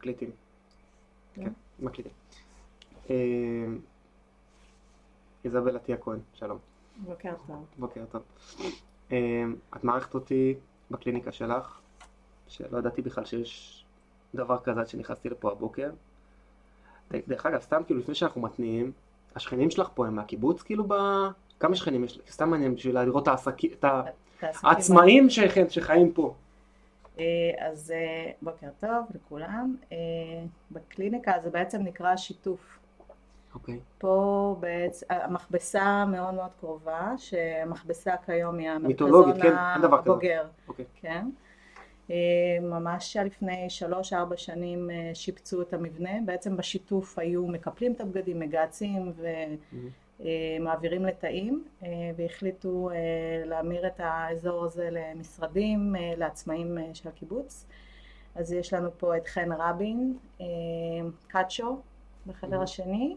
מקליטים. כן. כן, מקליטים. אה, איזבל עטיה כהן, שלום. בוקר טוב. בוקר טוב. אה, את מארחת אותי בקליניקה שלך, שלא ידעתי בכלל שיש דבר כזה עד שנכנסתי לפה הבוקר. דרך אגב, סתם כאילו לפני שאנחנו מתניעים, השכנים שלך פה הם מהקיבוץ כאילו ב... כמה שכנים יש? סתם מעניין בשביל לראות את העצמאים שח- שחיים פה. אה, אז אה, בוקר טוב לכולם. אה, בקליניקה זה בעצם נקרא שיתוף. אוקיי. פה בעצם, המכבסה מאוד מאוד קרובה, שהמכבסה כיום היא המרכזון כן. הבוגר. אוקיי. כן. ממש לפני שלוש-ארבע שנים שיפצו את המבנה, בעצם בשיתוף היו מקפלים את הבגדים, מגהצים ומעבירים לתאים, אה, והחליטו אה, להמיר את האזור הזה למשרדים, אה, לעצמאים אה, של הקיבוץ. אז יש לנו פה את חן רבין, אה, קאצ'ו בחדר. השני,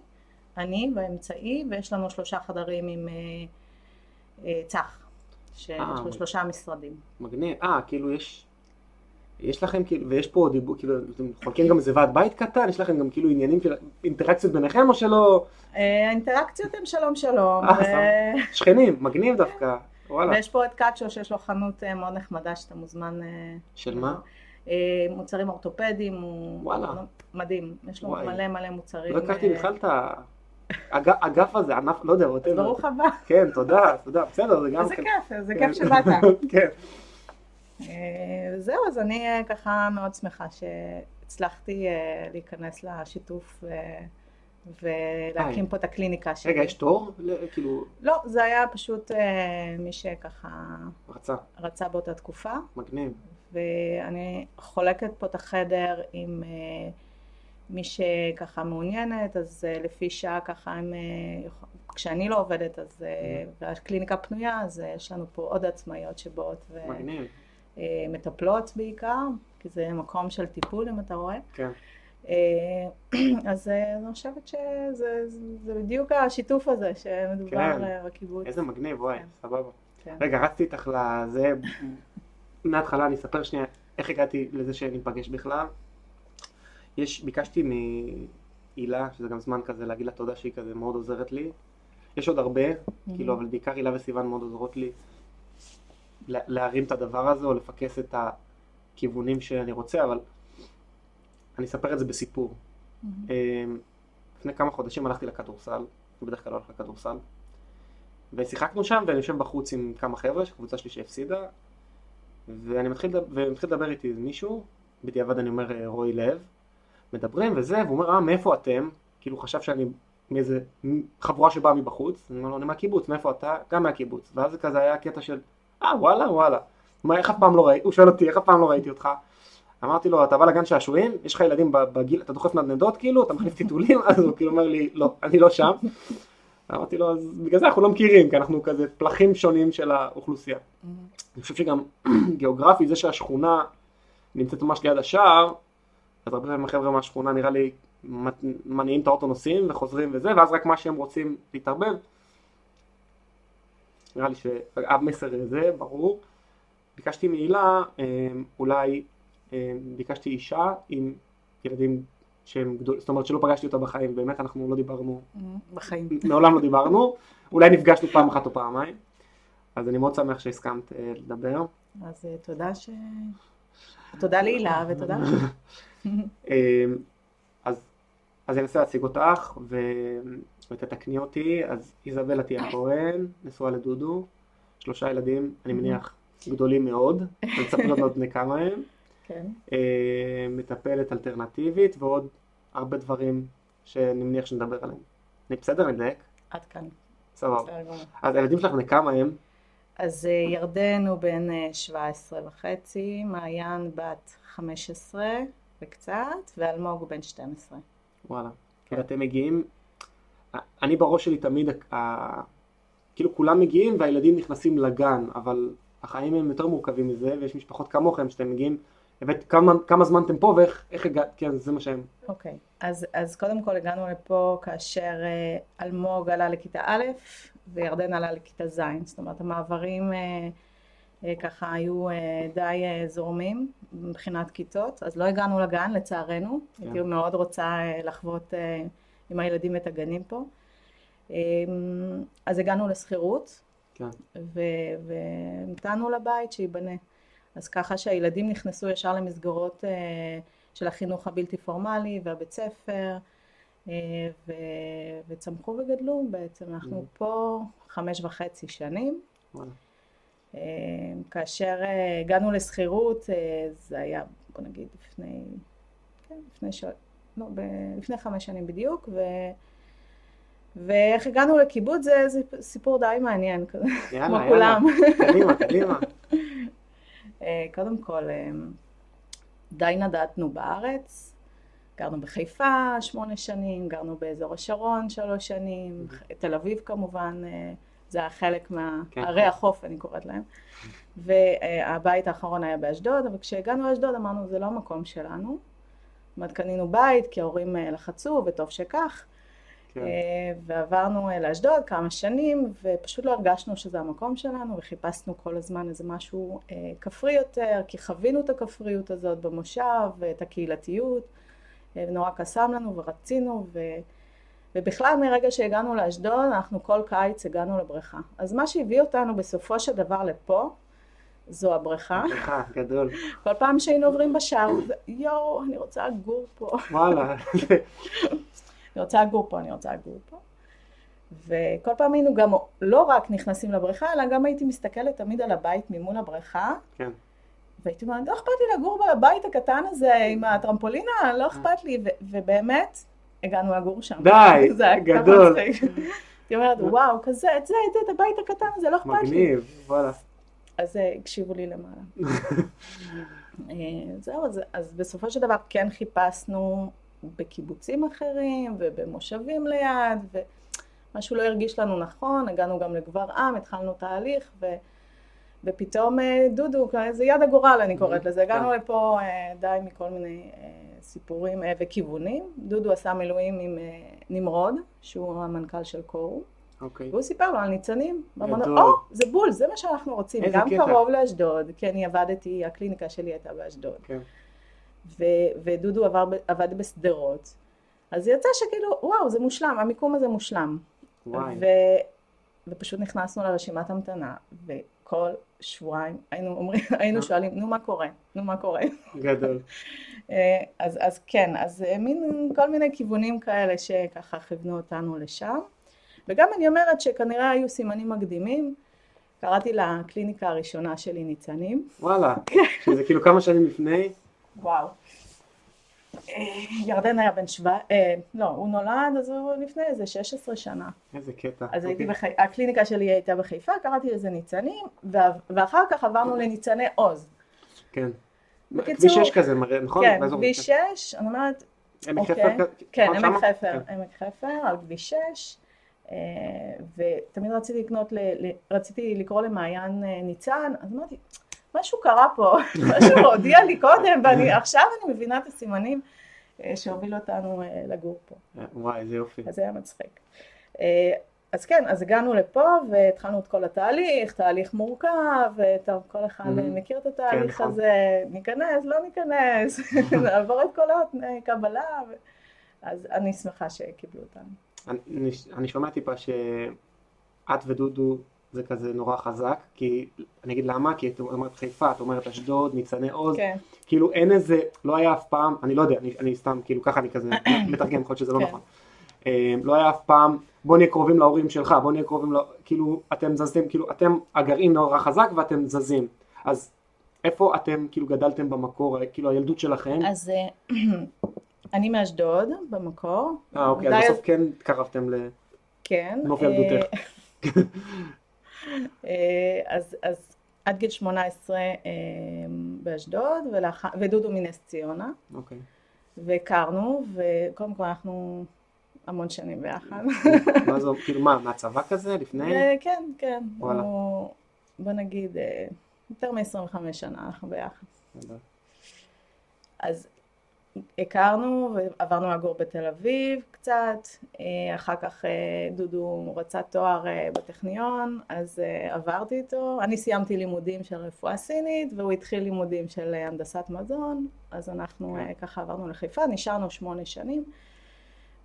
אני באמצעי, ויש לנו שלושה חדרים עם אה, אה, צח, שיש אה, לו שלושה משרדים. מגניב. אה, כאילו יש... יש לכם כאילו, ויש פה דיבור, כאילו, אתם חולקים גם איזה ועד בית קטן? יש לכם גם כאילו עניינים אינטראקציות ביניכם או שלא? אה, האינטראקציות הן שלום שלום, אה, סתם. שכנים, מגניב דווקא. וואלה. ויש פה את קאצ'ו שיש לו חנות אה, מאוד נחמדה שאתה מוזמן... אה, של מה? אה, מוצרים אורתופדיים, הוא וואלה. מדהים, יש לו. מלא מלא מוצרים. לא הכרתי אה, בכלל את האגף הזה, ענף, לא יודע, אז. ברוך הבא, כן, תודה, תודה, בסדר, זה גם... איזה כן. כיף, איזה כן. כיף שבאת. כן. אה, זהו, אז אני אה, ככה מאוד שמחה שהצלחתי אה, להיכנס לשיתוף אה, ולהקים אה, פה את הקליניקה שלי. רגע, יש תור? כאילו, לא, זה היה פשוט אה, מי שככה רצה, רצה באותה תקופה, מגניב. ואני חולקת פה את החדר עם אה, מי שככה מעוניינת, אז אה, לפי שעה ככה הם, אה, כשאני לא עובדת אז, אה, והקליניקה פנויה, אז אה, יש לנו פה עוד עצמאיות שבאות מגניב, ומטפלות בעיקר, כי זה מקום של טיפול אם אתה רואה. כן. אה, אז אה, אני חושבת שזה זה בדיוק השיתוף הזה שמדובר כן. אה, בקיבוץ. איזה מגניב, וואי, כן. סבבה. כן. רגע, רצתי איתך לזה, מההתחלה אני אספר שנייה איך הגעתי לזה שניפגש בכלל. יש, ביקשתי מהילה, שזה גם זמן כזה להגיד לה תודה שהיא כזה מאוד עוזרת לי. יש עוד הרבה, כאילו, אבל בעיקר הילה וסיוון מאוד עוזרות לי להרים את הדבר הזה או לפקס את הכיוונים שאני רוצה, אבל אני אספר את זה בסיפור. אמ, לפני כמה חודשים הלכתי לכדורסל, אני בדרך כלל לא הולך לכדורסל, ושיחקנו שם ואני יושב בחוץ עם כמה חבר'ה, קבוצה שלי שהפסידה, ואני מתחיל, לדבר- ומתחיל לדבר איתי איזה מישהו, בדיעבד אני אומר אה, רועי לב, מדברים וזה, והוא אומר, אה, מאיפה אתם? כאילו חשב שאני מאיזה חבורה שבאה מבחוץ, אני אומר לו, אני מהקיבוץ, מאיפה אתה? גם מהקיבוץ, ואז זה כזה היה קטע של, אה, וואלה, וואלה, מה, איך אף פעם לא ראיתי, הוא שואל אותי, איך אף פעם לא ראיתי אותך? אמרתי לו, אתה בא לגן שעשועים, יש לך ילדים בגיל, אתה דוחף נדנדות כאילו, אתה מחליף טיטולים, אז הוא כאילו אומר לי, לא, אני לא שם. אמרתי לו, אז בגלל זה אנחנו לא מכירים, כי אנחנו כזה פלחים שונים של האוכלוסייה. מהמם. אני חושב שגם גיאוגרפי, זה שהשכונה נמצאת ממש ליד השער, אז הרבה פעמים החבר'ה מהשכונה נראה לי מניעים את האוטו נוסעים וחוזרים וזה, ואז רק מה שהם רוצים להתערבב. נראה לי שהמסר זה ברור. ביקשתי מהילה, אה, אולי אה, ביקשתי אישה עם ילדים שהם גדולים, זאת אומרת שלא פגשתי אותה בחיים, באמת אנחנו לא דיברנו מהמם. בחיים. מעולם לא דיברנו, אולי נפגשנו פעם אחת או פעמיים, אז אני מאוד שמח שהסכמת אה, לדבר. אז אה, תודה ש... תודה להילה ותודה. אה, אז, אז אני אנסה להציג אותך ו... ותתקני אותי, אז איזבלה תהיה כהן, נשואה לדודו, שלושה ילדים, אני מניח גדולים מאוד, אני לנו עוד בני כמה הם, כן. אה, מטפלת אלטרנטיבית ועוד הרבה דברים שאני מניח שנדבר עליהם. אני בסדר? אני מדייק? עד כאן. סבבה. אז הילדים שלך בני כמה הם? אז אה, ירדן הוא בן אה, 17 וחצי, מעיין בת 15 וקצת, ואלמוג הוא בן 12. וואלה. כן. ואתם מגיעים, אני בראש שלי תמיד, ה- כאילו כולם מגיעים והילדים נכנסים לגן, אבל החיים הם יותר מורכבים מזה, ויש משפחות כמוכם שאתם מגיעים, הבאת כמה, כמה זמן אתם פה ואיך איך הגעת, כן, זה מה שהם. אוקיי, אז, אז קודם כל הגענו לפה כאשר אה, אלמוג עלה לכיתה א' וירדן עלה לכיתה ז', זאת אומרת המעברים אה, אה, ככה היו אה, די אה, זורמים מבחינת כיתות, אז לא הגענו לגן לצערנו, כן. הייתי מאוד רוצה אה, לחוות אה, עם הילדים את הגנים פה. אה, אז הגענו לשכירות, כן. והמתנו לבית שייבנה. אז ככה שהילדים נכנסו ישר למסגרות אה, של החינוך הבלתי פורמלי והבית ספר, אה, ו- וצמחו וגדלו בעצם. אנחנו Mm. פה חמש וחצי שנים. וואלה. אה, כאשר הגענו לשכירות, זה היה, בוא נגיד, לפני, כן, לפני, ש... לא, ב... לפני חמש שנים בדיוק, ו... ואיך הגענו לקיבוץ זה, סיפור די מעניין, כזה, כמו. כולם. קדימה, קדימה. אה, קודם כל, אה, די נדדנו בארץ, גרנו בחיפה שמונה שנים, גרנו באזור השרון שלוש שנים, תל אביב כמובן, אה, זה היה חלק כן. מערי החוף, אני קוראת להם. והבית האחרון היה באשדוד, אבל כשהגענו לאשדוד אמרנו, זה לא המקום שלנו. זאת אומרת, קנינו בית כי ההורים אה, לחצו, וטוב שכך. כן. אה, ועברנו אה, לאשדוד כמה שנים, ופשוט לא הרגשנו שזה המקום שלנו, וחיפשנו כל הזמן איזה משהו כפרי יותר, כי חווינו את הכפריות הזאת במושב, ואת הקהילתיות, ונורא קסם לנו ורצינו, ו... ובכלל מרגע שהגענו לאשדוד, אנחנו כל קיץ הגענו לבריכה. אז מה שהביא אותנו בסופו של דבר לפה, זו הבריכה. סליחה, גדול. כל פעם שהיינו עוברים בשער, יואו, אני רוצה לגור פה. וואלה. אני רוצה לגור פה, אני רוצה לגור פה. וכל פעם היינו גם לא רק נכנסים לבריכה, אלא גם הייתי מסתכלת תמיד על הבית ממול הבריכה, כן. והייתי אומרת, לא אכפת לי לגור בבית הקטן הזה עם הטרמפולינה, לא אכפת לי, ובאמת, הגענו לגור שם. די, זה היה כמה גדול. הייתי אומרת, וואו, כזה, את זה, את זה, את הבית הקטן הזה, לא אכפת לי. מגניב, וואלה. אז אה, הקשיבו לי למעלה. אה, זהו, אז, אז בסופו של דבר כן חיפשנו בקיבוצים אחרים ובמושבים ליד, ומשהו לא הרגיש לנו נכון, הגענו גם לגברעם, התחלנו תהליך, ו, ופתאום אה, דודו, זה יד הגורל אני קוראת לזה, הגענו כן. לפה אה, די מכל מיני סיפורים וכיוונים. דודו עשה מילואים עם נמרוד, שהוא המנכ"ל של קורו. אוקיי. והוא סיפר לו על ניצנים, ואמרנו, גדול. או, זה בול, זה מה שאנחנו רוצים, גם קטע. קרוב לאשדוד, כי אני עבדתי, הקליניקה שלי הייתה באשדוד, כן. ו- ודודו עבר, עבד בשדרות, אז יצא שכאילו, וואו, זה מושלם, המיקום הזה מושלם, וואי. ו- ופשוט נכנסנו לרשימת המתנה, וכל שבועיים היינו אומרים, היינו שואלים, נו מה קורה, נו מה קורה, גדול. אה, אז, אז כן, אז אה, מין כל מיני כיוונים כאלה שככה כיוונו אותנו לשם. וגם אני אומרת שכנראה היו סימנים מקדימים. קראתי לקליניקה הראשונה שלי ניצנים. וואלה. שזה כאילו כמה שנים לפני. וואו. אה, ירדן היה בן שבע... אה, לא, הוא נולד, אז הוא לפני איזה 16 שנה. איזה קטע. אז הייתי אוקיי. בחיפה, הקליניקה שלי הייתה בחיפה, קראתי לזה ניצנים, ואחר כך עברנו לניצני עוז. כן. בקיצור- כביש 6 כזה מראה, נכון? כן, כביש 6, אני אומרת, עמק אוקיי. חפר כן, נכון, עמק? חפר, כן. עמק חפר, על כביש 6, אה, ותמיד רציתי לקנות, ל- רציתי לקרוא למעיין אה, ניצן, אז אמרתי, משהו קרה פה, משהו הודיע לי קודם, ועכשיו אני מבינה את הסימנים אה, שהובילו אותנו אה, לגור פה, וואי, איזה יופי. אז זה היה מצחיק. אז כן, אז הגענו לפה והתחלנו את כל התהליך, תהליך מורכב, וטוב, כל אחד Mhm. מכיר את התהליך נכון. הזה, ניכנס, לא ניכנס, נעבור את כל התנאי קבלה, ו... אז אני שמחה שקיבלו אותנו. אני, אני שומע טיפה שאת ודודו זה כזה נורא חזק, כי, אני אגיד למה, כי את אומרת חיפה, את אומרת אשדוד, ניצני עוז, כן, כאילו אין איזה, לא היה אף פעם, אני לא יודע, אני, אני סתם, כאילו ככה אני כזה מתרגם, יכול להיות שזה לא כן. נכון. אה, לא היה אף פעם, בוא נהיה קרובים להורים שלך, בוא נהיה קרובים, לה... כאילו אתם זזתם, כאילו אתם הגרעין נורא חזק ואתם זזים. אז איפה אתם כאילו גדלתם במקור, כאילו הילדות שלכם? אז אה, אני מאשדוד במקור. אה אוקיי, אז בסוף כן התקרבתם ל... כן. נוף אה, ילדותך. אה, אז, אז עד גיל 18 אה, באשדוד, ולאח- ודודו מנס ציונה, אוקיי. והכרנו, וקודם כל אנחנו המון שנים ביחד. מה זה, כאילו מה, מהצבא כזה, לפני? כן, כן. וואלה. הוא, בוא נגיד, יותר מ-25 שנה אנחנו ביחד. אז הכרנו ועברנו לגור בתל אביב קצת, אה, אחר כך אה, דודו רצה תואר אה, בטכניון, אז עברתי איתו, אני סיימתי לימודים של רפואה סינית והוא התחיל לימודים של הנדסת מזון, אז אנחנו כן. ככה עברנו לחיפה, נשארנו שמונה שנים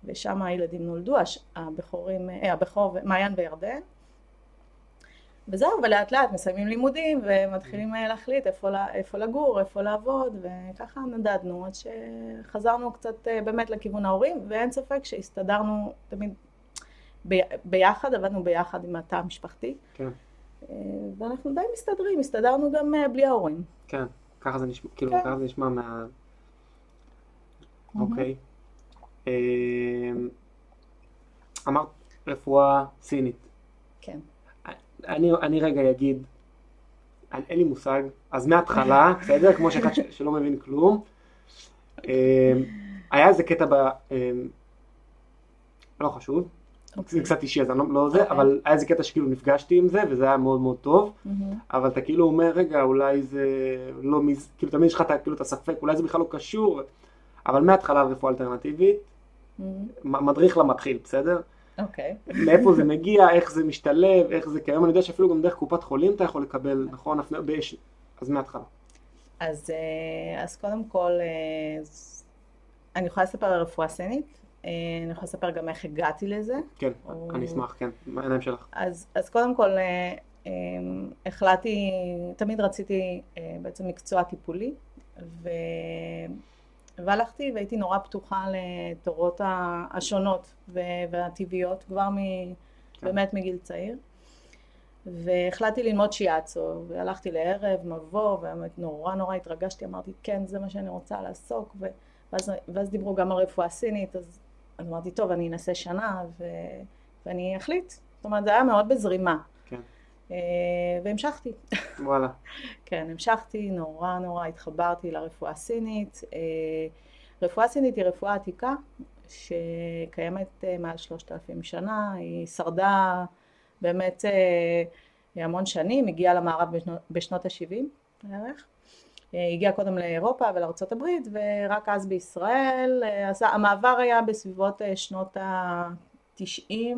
ושם הילדים נולדו, הבכורים, הבכור מעיין וירדן וזהו, ולאט לאט מסיימים לימודים ומתחילים אה, להחליט איפה, איפה לגור, איפה לעבוד, וככה נדדנו עד שחזרנו קצת אה, באמת לכיוון ההורים, ואין ספק שהסתדרנו תמיד ב, ביחד, עבדנו ביחד עם התא המשפחתי. כן. אה, ואנחנו די מסתדרים, הסתדרנו גם בלי ההורים. כן, ככה זה נשמע, כאילו, כן. ככה זה נשמע מה... אוקיי. אמרת רפואה סינית. אני, אני רגע אגיד, אין, אין לי מושג, אז מההתחלה, בסדר? כמו שאחד שלא מבין כלום. אמ, היה איזה קטע ב... אמ, לא חשוב, זה אוקיי. קצת אישי אז אני לא, לא זה, אוקיי. אבל היה איזה קטע שכאילו נפגשתי עם זה וזה היה מאוד מאוד טוב, אבל אתה כאילו אומר רגע אולי זה לא, מז... כאילו תמיד יש לך כאילו את הספק, אולי זה בכלל לא קשור, אבל מההתחלה רפואה אלטרנטיבית, מדריך למתחיל, בסדר? אוקיי. מאיפה זה מגיע, איך זה משתלב, איך זה, כי היום אני יודע שאפילו גם דרך קופת חולים אתה יכול לקבל, נכון? אז מההתחלה. אז, אה, אז קודם כל, אה, אני יכולה לספר על רפואה סינית, אה, אני יכולה לספר גם איך הגעתי לזה. כן, או... אני אשמח, כן, מה העיניים שלך. אז, אז קודם כל, החלטתי, תמיד רציתי בעצם מקצוע טיפולי, ו... והלכתי והייתי נורא פתוחה לתורות השונות והטבעיות כבר מ... כן. באמת מגיל צעיר. והחלטתי ללמוד שיאצו, והלכתי לערב, מבוא, ובאמת נורא נורא התרגשתי, אמרתי כן, זה מה שאני רוצה לעסוק, ו... ואז, ואז דיברו גם על רפואה סינית, אז אמרתי טוב, אני אנסה שנה ו... ואני אחליט. זאת אומרת, זה היה מאוד בזרימה. אה, והמשכתי. וואלה. כן, המשכתי, נורא נורא התחברתי לרפואה הסינית. אה, רפואה סינית היא רפואה עתיקה שקיימת אה, מעל שלושת אלפים שנה, היא שרדה באמת המון שנים, הגיעה למערב בשנות ה-70 בערך. הגיעה קודם לאירופה ולארצות הברית ורק אז בישראל, המעבר היה בסביבות שנות ה-90 אה,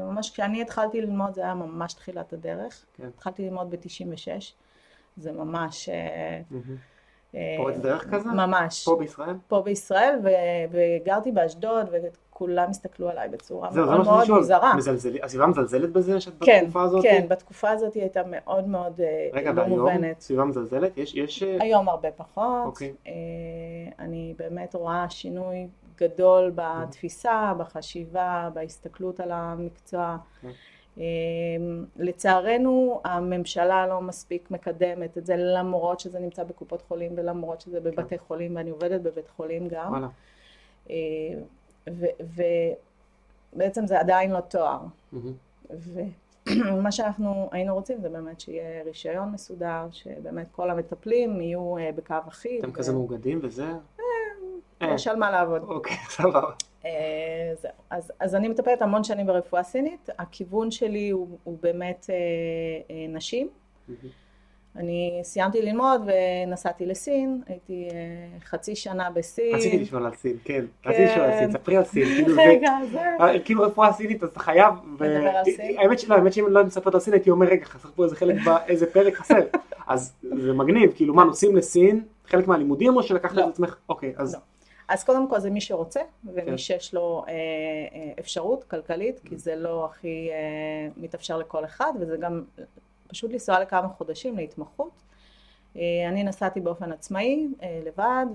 ממש כשאני התחלתי ללמוד זה היה ממש תחילת הדרך. כן. התחלתי ללמוד ב-96, זה ממש... Mm-hmm. פורץ דרך כזה? ממש. פה בישראל? פה בישראל, ו- וגרתי באשדוד, וכולם הסתכלו עליי בצורה זה, מאוד מאוד מוזרה. הסביבה מזלזלת בזה שאת כן, בתקופה הזאת? כן, בתקופה הזאת היא הייתה מאוד מאוד רגע, לא מובנת. רגע, והיום סביבה מזלזלת? יש, יש... היום הרבה פחות. אוקיי. אני באמת רואה שינוי גדול בתפיסה, בחשיבה, בהסתכלות על המקצוע. כן. אמ, לצערנו הממשלה לא מספיק מקדמת את זה למרות שזה נמצא בקופות חולים ולמרות שזה בבתי כן. חולים ואני עובדת בבית חולים גם אמ, ובעצם זה עדיין לא תואר ומה שאנחנו היינו רוצים זה באמת שיהיה רישיון מסודר שבאמת כל המטפלים יהיו אה, בקו אחיד אתם כזה מאוגדים וזה? אה. יש על מה לעבוד. אוקיי, סבבה. אה, זהו. אז, אז אני מטפלת המון שנים ברפואה סינית, הכיוון שלי הוא, הוא באמת אה, אה, נשים. אני סיימתי ללמוד ונסעתי לסין, הייתי אה, חצי שנה בסין. רציתי לשאול על סין, כן. כן. רציתי לשאול על סין, ספרי על סין. כאילו רגע, זה... כאילו רפואה סינית אז אתה חייב. סין? האמת שלא, האמת שאם לא הייתי מספר על סין הייתי אומר רגע חסר פה איזה חלק, איזה פרק חסר. אז זה מגניב, כאילו מה נוסעים לסין, חלק מהלימודים או שלקחת את עצמך? אוקיי, אז... אז קודם כל זה מי שרוצה ומי כן. שיש לו אה, אה, אפשרות כלכלית, כי זה לא הכי אה, מתאפשר לכל אחד, וזה גם פשוט לנסוע לכמה חודשים להתמחות. אה, אני נסעתי באופן עצמאי, אה, לבד,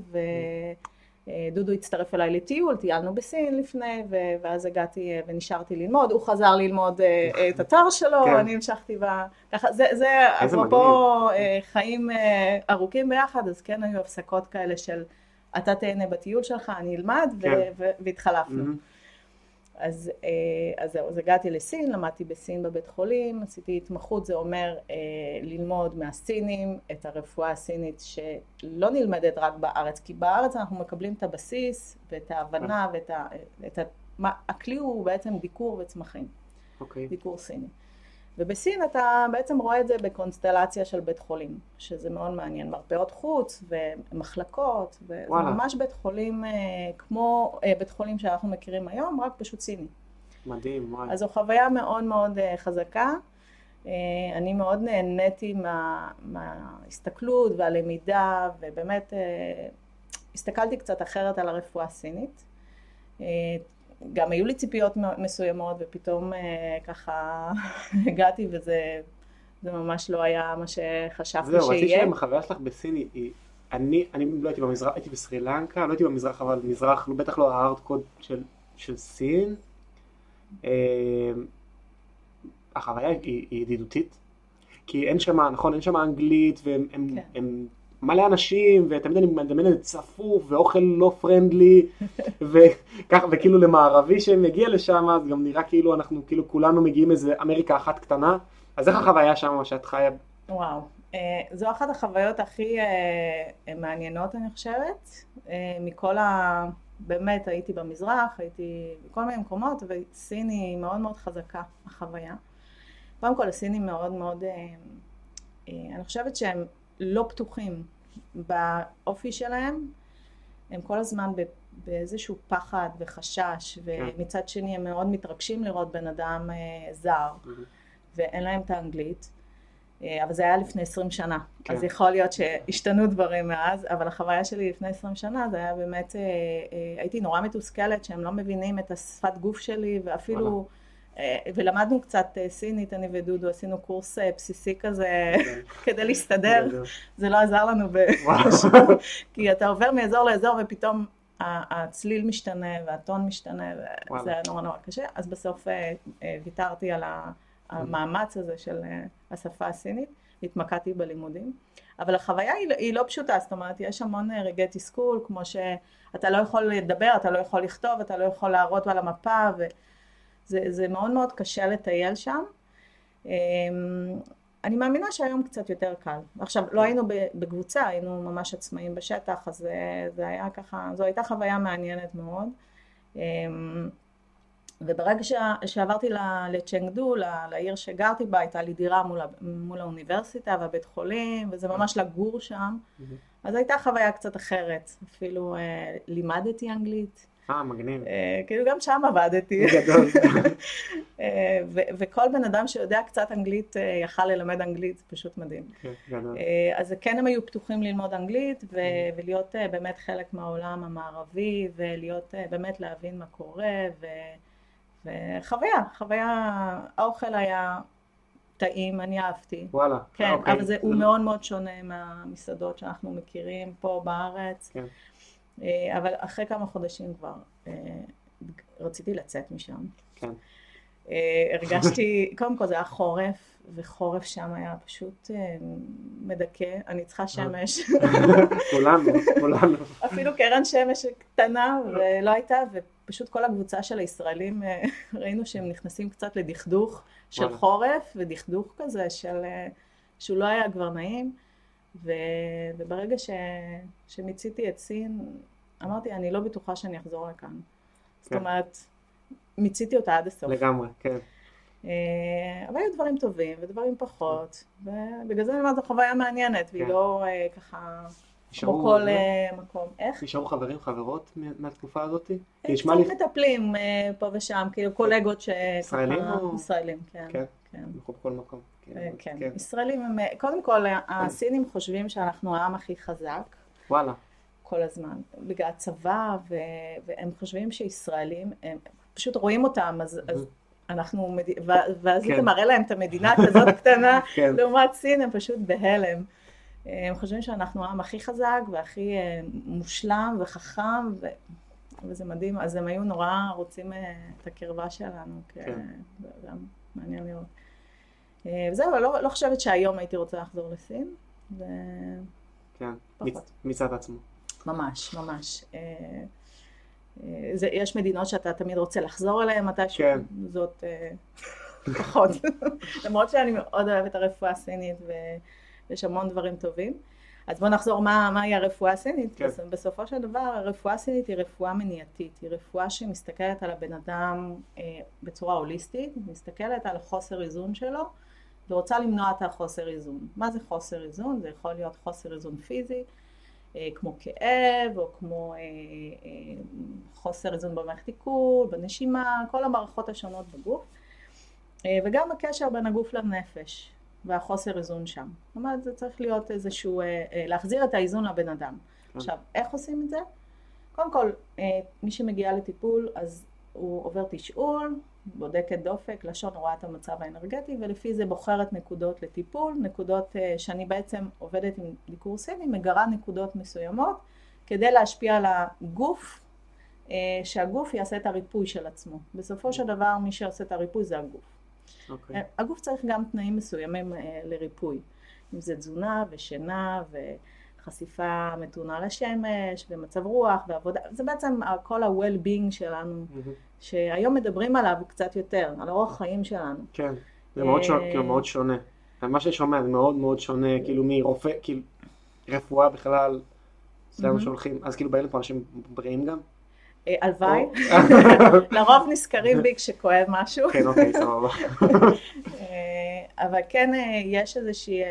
ודודו הצטרף אליי לטיול, טיילנו בסין לפני, ואז הגעתי אה, ונשארתי ללמוד, הוא חזר ללמוד אה, את התואר שלו, כן. אני המשכתי ב... ככה, זה, זה אפרופו אה, חיים אה, ארוכים ביחד, אז כן היו הפסקות כאלה של... אתה תהנה בטיול שלך, אני אלמד, כן. והתחלפנו. Mm-hmm. אז, אה, אז זהו, אז הגעתי לסין, למדתי בסין בבית חולים, עשיתי התמחות, זה אומר אה, ללמוד מהסינים את הרפואה הסינית שלא נלמדת רק בארץ, כי בארץ אנחנו מקבלים את הבסיס ואת ההבנה כן. ואת ה... את ה מה, הכלי הוא בעצם דיקור וצמחים, okay. אוקיי. דיקור סיני. ובסין אתה בעצם רואה את זה בקונסטלציה של בית חולים, שזה מאוד מעניין, מרפאות חוץ ומחלקות, וזה וואלה. ממש בית חולים אה, כמו אה, בית חולים שאנחנו מכירים היום, רק פשוט סיני. מדהים, וואי. אז זו חוויה מאוד מאוד אה, חזקה. אני מאוד נהניתי מה, מההסתכלות והלמידה, ובאמת הסתכלתי קצת אחרת על הרפואה הסינית. גם היו לי ציפיות מסוימות, ופתאום אה, ככה הגעתי וזה זה ממש לא היה מה שחשבתי זהו, רציתי שיהיה. לשאול אם החוויה שלך בסין היא-. אני, אני לא הייתי במזרח, הייתי בסרי לנקה, לא הייתי במזרח, אבל מזרח, לא- בטח לא הארד קוד של, של סין. אה, החוויה היא, היא ידידותית, כי אין שם, נכון, אין שם אנגלית, והם הם, כן. הם מלא אנשים, ותמיד אני מדמיין את זה צפוף, ואוכל לא פרנדלי, וככה, וכאילו למערבי שמגיע לשם, אז גם נראה כאילו אנחנו, כאילו כולנו מגיעים איזה אמריקה אחת קטנה, אז איך החוויה שם, שאת חיה וואו. אה, זו אחת החוויות הכי אה, מעניינות, אני חושבת, אה, מכל ה... באמת הייתי במזרח, הייתי בכל מיני מקומות, וסין היא מאוד מאוד חזקה, החוויה. קודם כל, הסינים מאוד מאוד, אה, אה, אני חושבת שהם לא פתוחים באופי שלהם, הם כל הזמן באיזשהו פחד וחשש, ומצד שני הם מאוד מתרגשים לראות בן אדם אה, זר, ואין להם את האנגלית. אה, אבל זה היה לפני 20 שנה, כן. אז יכול להיות שהשתנו דברים מאז, אבל החוויה שלי לפני 20 שנה זה היה באמת, אה, הייתי נורא מתוסכלת שהם לא מבינים את השפת גוף שלי, ואפילו, אה, ולמדנו קצת אה, סינית, אני ודודו, עשינו קורס אה, בסיסי כזה כדי להסתדר, זה לא עזר לנו. כי אתה עובר מאזור לאזור ופתאום הצליל משתנה והטון משתנה. וזה היה נורא נורא קשה, אז בסוף אה, אה, ויתרתי על המאמץ הזה של אה, השפה הסינית, התמקדתי בלימודים, אבל החוויה היא, היא לא פשוטה, זאת אומרת, יש המון אה, רגעי תסכול, כמו שאתה לא יכול לדבר, אתה לא יכול לכתוב, אתה לא יכול להראות על המפה, זה מאוד מאוד קשה לטייל שם. אמ, אני מאמינה שהיום קצת יותר קל. עכשיו, לא היינו בקבוצה, היינו ממש עצמאים בשטח, אז זה, זה היה ככה, זו הייתה חוויה מעניינת מאוד. אמ, וברגע ש- שעברתי לצ'נגדו, לעיר שגרתי בה, הייתה לי דירה מול, מול האוניברסיטה והבית חולים, וזה ממש לגור שם. אז הייתה חוויה קצת אחרת. אפילו אה, לימדתי אנגלית, אה, מגניב. אה, כאילו גם שם עבדתי. גדול. אה, וכל בן אדם שיודע קצת אנגלית אה, יכל ללמד אנגלית, זה פשוט מדהים. כן, אז כן הם היו פתוחים ללמוד אנגלית ו- ולהיות באמת חלק מהעולם המערבי ולהיות באמת להבין מה קורה וחוויה, חוויה, האוכל היה טעים, אני אהבתי. וואלה. כן, אוקיי. אבל זה, הוא מאוד מאוד שונה מהמסעדות שאנחנו מכירים פה בארץ. כן. אה, אבל אחרי כמה חודשים כבר אה, רציתי לצאת משם. כן. אה, הרגשתי, קודם כל זה היה חורף, וחורף שם היה פשוט מדכא, אני צריכה שמש, כולנו, כולנו. אפילו קרן שמש קטנה ולא הייתה, ופשוט כל הקבוצה של הישראלים, ראינו שהם נכנסים קצת לדכדוך של. חורף, ודכדוך כזה של, שהוא לא היה כבר נעים, ו, וברגע ש, שמיציתי את סין, אמרתי, אני לא בטוחה שאני אחזור לכאן. זאת כן. אומרת, מיציתי אותה עד הסוף. לגמרי, כן. אה, אבל היו דברים טובים ודברים פחות, ובגלל זה אומרת, זו חוויה מעניינת, והיא כן. לא אה, ככה כמו כל אה, מקום. איך? נשארו חברים, חברות מה- מהתקופה הזאת? נשמע לי... קצת מטפלים פה ושם, כאילו קולגות שככה... ישראלים או- ישראלים, כן. כן. כן. אנחנו בכל מקום. אה, כן. ישראלים הם, אה, קודם כל הסינים חושבים שאנחנו העם הכי חזק וואלה. כל הזמן, בגלל הצבא, ו- והם חושבים שישראלים, הם פשוט רואים אותם, אז, אז אנחנו, מד- ו- ואז כן. אתה מראה להם את המדינה כזאת קטנה, כן. לעומת סין הם פשוט בהלם. הם חושבים שאנחנו העם הכי חזק והכי אה, מושלם וחכם, ו... וזה מדהים, אז הם היו נורא רוצים אה, את הקרבה שלנו, כן. גם מעניין לראות. אה, וזהו, אבל לא, לא חושבת שהיום הייתי רוצה לחזור לסין, ו... כן. את עצמו. ממש, ממש. אה, אה, זה, יש מדינות שאתה תמיד רוצה לחזור אליהן מתישהו, כן. זאת פחות. למרות שאני מאוד אוהבת הרפואה הסינית ויש המון דברים טובים. אז בואו נחזור מה, מהי הרפואה הסינית. כן. בסופו של דבר הרפואה הסינית היא רפואה מניעתית, היא רפואה שמסתכלת על הבן אדם אה, בצורה הוליסטית, מסתכלת על החוסר איזון שלו ורוצה למנוע את החוסר איזון. מה זה חוסר איזון? זה יכול להיות חוסר איזון פיזי, אה, כמו כאב, או כמו אה, אה, חוסר איזון במערכת עיכול, בנשימה, כל המערכות השונות בגוף, וגם הקשר בין הגוף לנפש, והחוסר איזון שם. זאת אומרת, זה צריך להיות איזשהו, להחזיר את האיזון לבן אדם. כן. עכשיו, איך עושים את זה? קודם כל, מי שמגיע לטיפול, אז הוא עובר תשאול, בודקת דופק, לשון רואה את המצב האנרגטי ולפי זה בוחרת נקודות לטיפול, נקודות uh, שאני בעצם עובדת עם דיקור סיני, מגרה נקודות מסוימות כדי להשפיע על הגוף, uh, שהגוף יעשה את הריפוי של עצמו. בסופו של דבר מי שעושה את הריפוי זה הגוף. Okay. אוקיי. Uh, הגוף צריך גם תנאים מסוימים uh, לריפוי, אם זה תזונה ושינה ו... חשיפה מתונה לשמש, ומצב רוח, ועבודה, זה בעצם כל ה-well-being שלנו, mm-hmm. שהיום מדברים עליו קצת יותר, על אורח חיים שלנו. כן, זה מאוד, שונה, כאילו מאוד שונה. מה שאני שומע זה מאוד מאוד שונה, כאילו מרופא, כאילו, רפואה בכלל, זה מה שהולכים, אז כאילו באים לפה אנשים בריאים גם? אה, הלוואי, לרוב נזכרים בי כשכואב משהו. כן, אוקיי, סבבה. אה, אבל כן אה, יש איזושהי,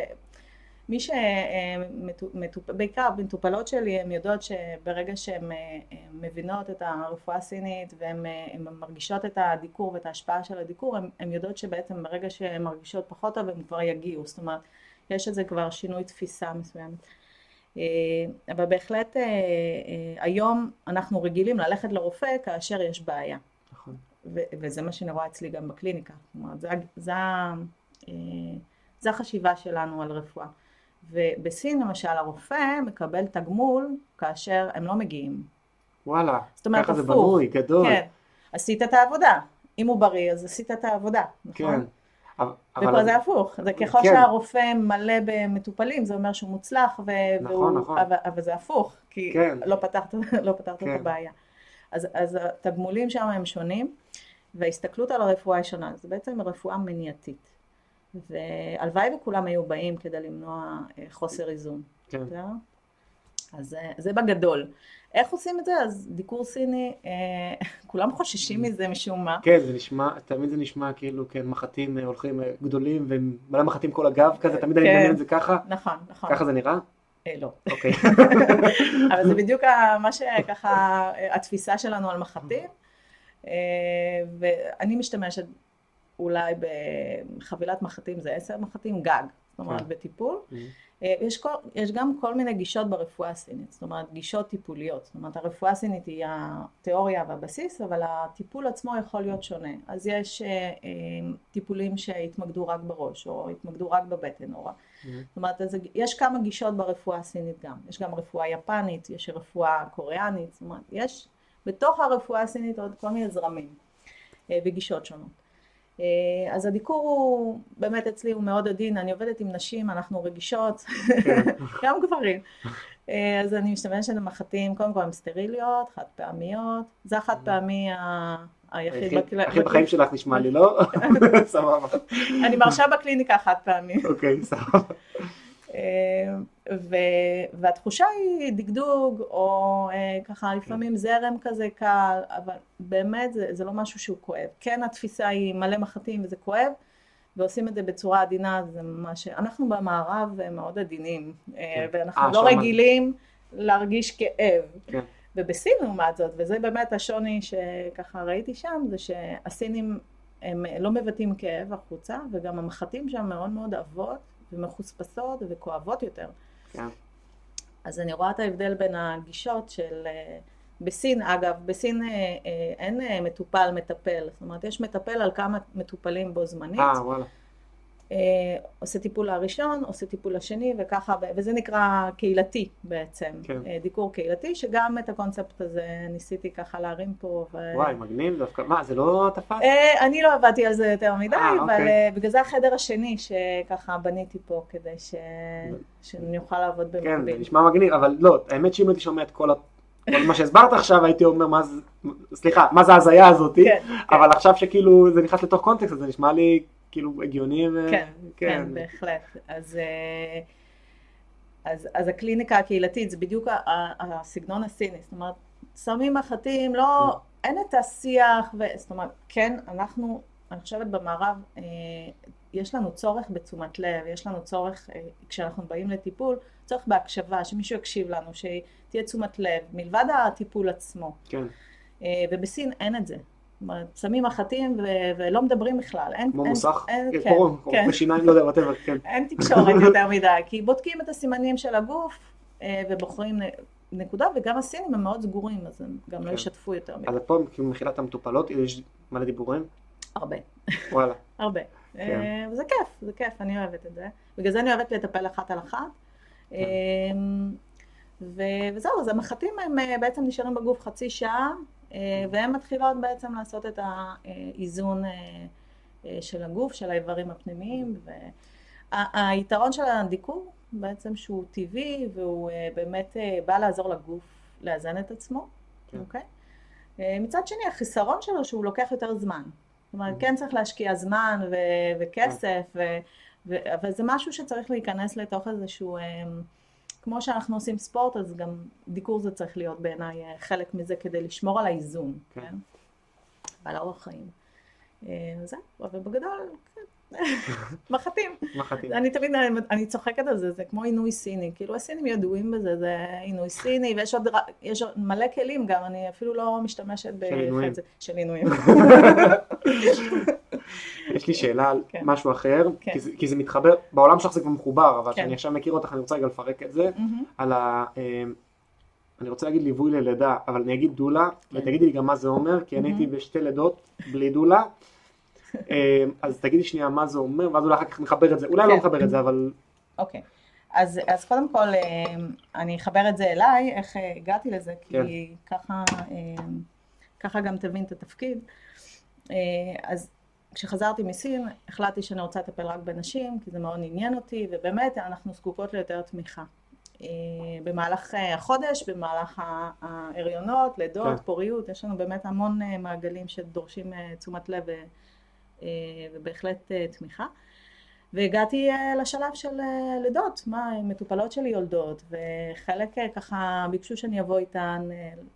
מי שבעיקר מטופלות שלי הן יודעות שברגע שהן מבינות את הרפואה הסינית והן מרגישות את הדיקור ואת ההשפעה של הדיקור הן יודעות שבעצם ברגע שהן מרגישות פחות טוב הן כבר יגיעו זאת אומרת יש איזה כבר שינוי תפיסה מסוימת אבל בהחלט היום אנחנו רגילים ללכת לרופא כאשר יש בעיה נכון. וזה מה שאני רואה אצלי גם בקליניקה זאת אומרת זה, זה, זה החשיבה שלנו על רפואה ובסין למשל הרופא מקבל תגמול כאשר הם לא מגיעים. וואלה, זאת אומרת, ככה הפוך. זה בנוי, גדול. כן, עשית את העבודה. אם הוא בריא אז עשית את העבודה, נכון? כן. אבל... ופה זה הפוך, זה ככל כן. שהרופא מלא במטופלים זה אומר שהוא מוצלח, ו... נכון, והוא... נכון. אבל, אבל זה הפוך, כי כן. לא פתרת, לא פתרת כן. את הבעיה. אז, אז התגמולים שם הם שונים, וההסתכלות על הרפואה היא שונה, זה בעצם רפואה מניעתית. והלוואי וכולם היו באים כדי למנוע אה, חוסר איזון. כן. אז אה, זה בגדול. איך עושים את זה? אז דיקור סיני, אה, כולם חוששים מזה משום מה. כן, זה נשמע, תמיד זה נשמע כאילו, כן, מחטים הולכים גדולים ומלא מחטים כל הגב כזה, תמיד אני כן. מדמיין את זה ככה. נכון, נכון. ככה זה נראה? לא. אוקיי. אבל זה בדיוק מה שככה, התפיסה שלנו על מחטים. ואני משתמשת אולי בחבילת מחטים זה עשר מחטים גג, זאת אומרת כן. בטיפול. אה, יש, כל, יש גם כל מיני גישות ברפואה הסינית, זאת אומרת גישות טיפוליות, זאת אומרת הרפואה הסינית היא התיאוריה והבסיס, אבל הטיפול עצמו יכול להיות שונה. אז יש אה, אה, טיפולים שהתמקדו רק בראש, או התמקדו רק בבטן, או... Mm-hmm. זאת אומרת, אז, יש כמה גישות ברפואה הסינית גם. יש גם רפואה יפנית, יש רפואה קוריאנית, זאת אומרת, יש בתוך הרפואה הסינית עוד כל מיני זרמים אה, וגישות שונות. אה, אז הדיקור הוא באמת אצלי הוא מאוד עדין, אני עובדת עם נשים, אנחנו רגישות, כן. גם גברים. אה, אז אני משתמשת במחטים, קודם כל הם סטריליות, חד פעמיות, זה החד פעמי היחיד בקליניקה. הכי בחיים שלך נשמע לי, לא? סבבה. אני מרשה בקליניקה חד פעמי. אוקיי, סבבה. אה, ו, והתחושה היא דגדוג, או אה, ככה לפעמים זרם כזה קל, אבל באמת זה, זה לא משהו שהוא כואב. כן התפיסה היא מלא מחטים וזה כואב, ועושים את זה בצורה עדינה, זה ממש... אנחנו במערב מאוד עדינים, אה, כן. ואנחנו 아, לא שמה. רגילים להרגיש כאב. כן. ובסין לעומת זאת, וזה באמת השוני שככה ראיתי שם, זה שהסינים הם לא מבטאים כאב החוצה, וגם המחטים שם מאוד מאוד עבות. ומחוספסות וכואבות יותר. כן. אז אני רואה את ההבדל בין הגישות של... אה, בסין, אגב, בסין אה, אה, אין מטופל מטפל, זאת אומרת, יש מטפל על כמה מטופלים בו זמנית. אה, וואלה. אה, עושה טיפול הראשון, עושה טיפול השני וככה, וזה נקרא קהילתי בעצם, כן. אה, דיקור קהילתי, שגם את הקונספט הזה ניסיתי ככה להרים פה. ו... וואי, מגניב דווקא, מה, זה לא תפס? אה, אני לא עבדתי על זה יותר מדי, 아, אבל אוקיי. בגלל זה החדר השני שככה בניתי פה, כדי ש... שאני אוכל לעבוד במקביל. כן, זה נשמע מגניב, אבל לא, האמת שאם הייתי שומע את כל ה... כל מה שהסברת עכשיו הייתי אומר מה זה, סליחה, מה זה ההזיה הזאתי, כן, אבל כן. עכשיו שכאילו זה נכנס לתוך קונטקסט זה נשמע לי כאילו הגיוני ו... כן, כן, כן, בהחלט. אז, אה, אז, אז הקליניקה הקהילתית זה בדיוק הסגנון הסיני, זאת אומרת, שמים מחטים, לא, אין את השיח, ו... זאת אומרת, כן, אנחנו אני חושבת במערב, אה, יש לנו צורך בתשומת לב, יש לנו צורך, אה, כשאנחנו באים לטיפול, צורך בהקשבה, שמישהו יקשיב לנו, שתהיה תשומת לב, מלבד הטיפול עצמו. כן. ובסין אין את זה. אומרת, שמים מחטים ו- ולא מדברים בכלל. אין, כמו אין, מוסך, אין, כן, כן, כמו כן. רופא שיניים, לא יודע, whatever, כן. אין תקשורת יותר מדי, כי בודקים את הסימנים של הגוף אה, ובוחרים נקודה, וגם הסינים הם מאוד סגורים, אז הם גם לא כן. ישתפו יותר מדי. אז פה כאילו מכילה את המטופלות, יש מלא דיבורים? הרבה, וואלה. הרבה. כן. אה, וזה כיף, זה כיף, אני אוהבת את זה. בגלל זה אני אוהבת לטפל אחת על אחת. כן. ו- וזהו, אז המחטים הם אה, בעצם נשארים בגוף חצי שעה, והן מתחילות בעצם לעשות את האיזון אה, אה, של הגוף, של האיברים הפנימיים. והיתרון של הדיקור בעצם שהוא טבעי, והוא אה, באמת אה, בא לעזור לגוף לאזן את עצמו, כן. אוקיי? אה, מצד שני, החיסרון שלו שהוא לוקח יותר זמן. זאת אומרת, Mhm. כן צריך להשקיע זמן ו- וכסף, ו- ו- אבל זה משהו שצריך להיכנס לתוך איזשהו, אה, כמו שאנחנו עושים ספורט, אז גם דיקור זה צריך להיות בעיניי אה, חלק מזה כדי לשמור על האיזון, כן. כן? ועל אורח חיים. אה, זהו, אבל בגדול, כן. מחטים. מחטים. אני תמיד, אני צוחקת על זה, זה כמו עינוי סיני, כאילו הסינים ידועים בזה, זה עינוי סיני, ויש עוד, יש עוד מלא כלים גם, אני אפילו לא משתמשת עינויים. בחצי, של עינויים. יש לי שאלה על כן. משהו אחר, כן. כי זה- כי זה מתחבר, בעולם שלך זה כבר מחובר, אבל כן. כשאני עכשיו מכיר אותך אני רוצה רגע לפרק את זה. על ה... אה, אני רוצה להגיד ליווי ללידה, אבל אני אגיד דולה, כן. ותגידי לי גם מה זה אומר, כי אני הייתי. בשתי לידות בלי דולה, אה, אז תגידי שנייה מה זה אומר, ואז אולי אחר כך נחבר את זה, אולי לא כן. נחבר את זה, אבל אוקיי. אז, אז קודם כל, אה, אני אחבר את זה אליי, איך אה, הגעתי לזה, כי כן. ככה, ככה גם תבין את התפקיד. אה, אז כשחזרתי מסין, החלטתי שאני רוצה לטפל רק בנשים, כי זה מאוד עניין אותי, ובאמת אנחנו זקוקות ליותר תמיכה. אה, במהלך אה, החודש, במהלך ההריונות, לידות, כן. פוריות, יש לנו באמת המון אה, מעגלים שדורשים תשומת לב ובהחלט תמיכה. והגעתי אה, לשלב של אה, לידות, מה, מטופלות שלי יולדות, וחלק אה, ככה ביקשו שאני אבוא איתן,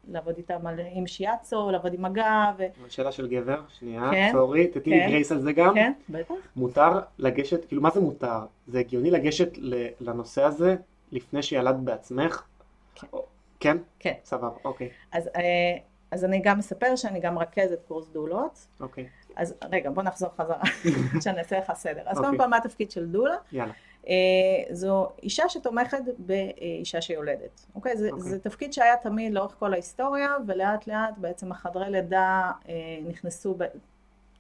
לעבוד איתן על- עם שיאצו, לעבוד עם מגע, ו... שאלה של גבר, שנייה, כן. סורי, תתני לי כן. גרייס על זה גם, כן, בטח. מותר לגשת, כאילו מה זה מותר? זה הגיוני לגשת לנושא הזה לפני שילדת בעצמך? כן. כן? כן. סבבה, אוקיי, אז, אז אני גם אספר שאני גם רכזת קורס דולות. אוקיי, אז רגע, בוא נחזור חזרה, שאני אעשה לך סדר. אז קודם אוקיי. כל, מה התפקיד של דולה? יאללה, אה, זו אישה שתומכת באישה שיולדת, אוקיי? זה, אוקיי. זה תפקיד שהיה תמיד לאורך כל ההיסטוריה, ולאט לאט בעצם החדרי לידה אה, נכנסו, ב...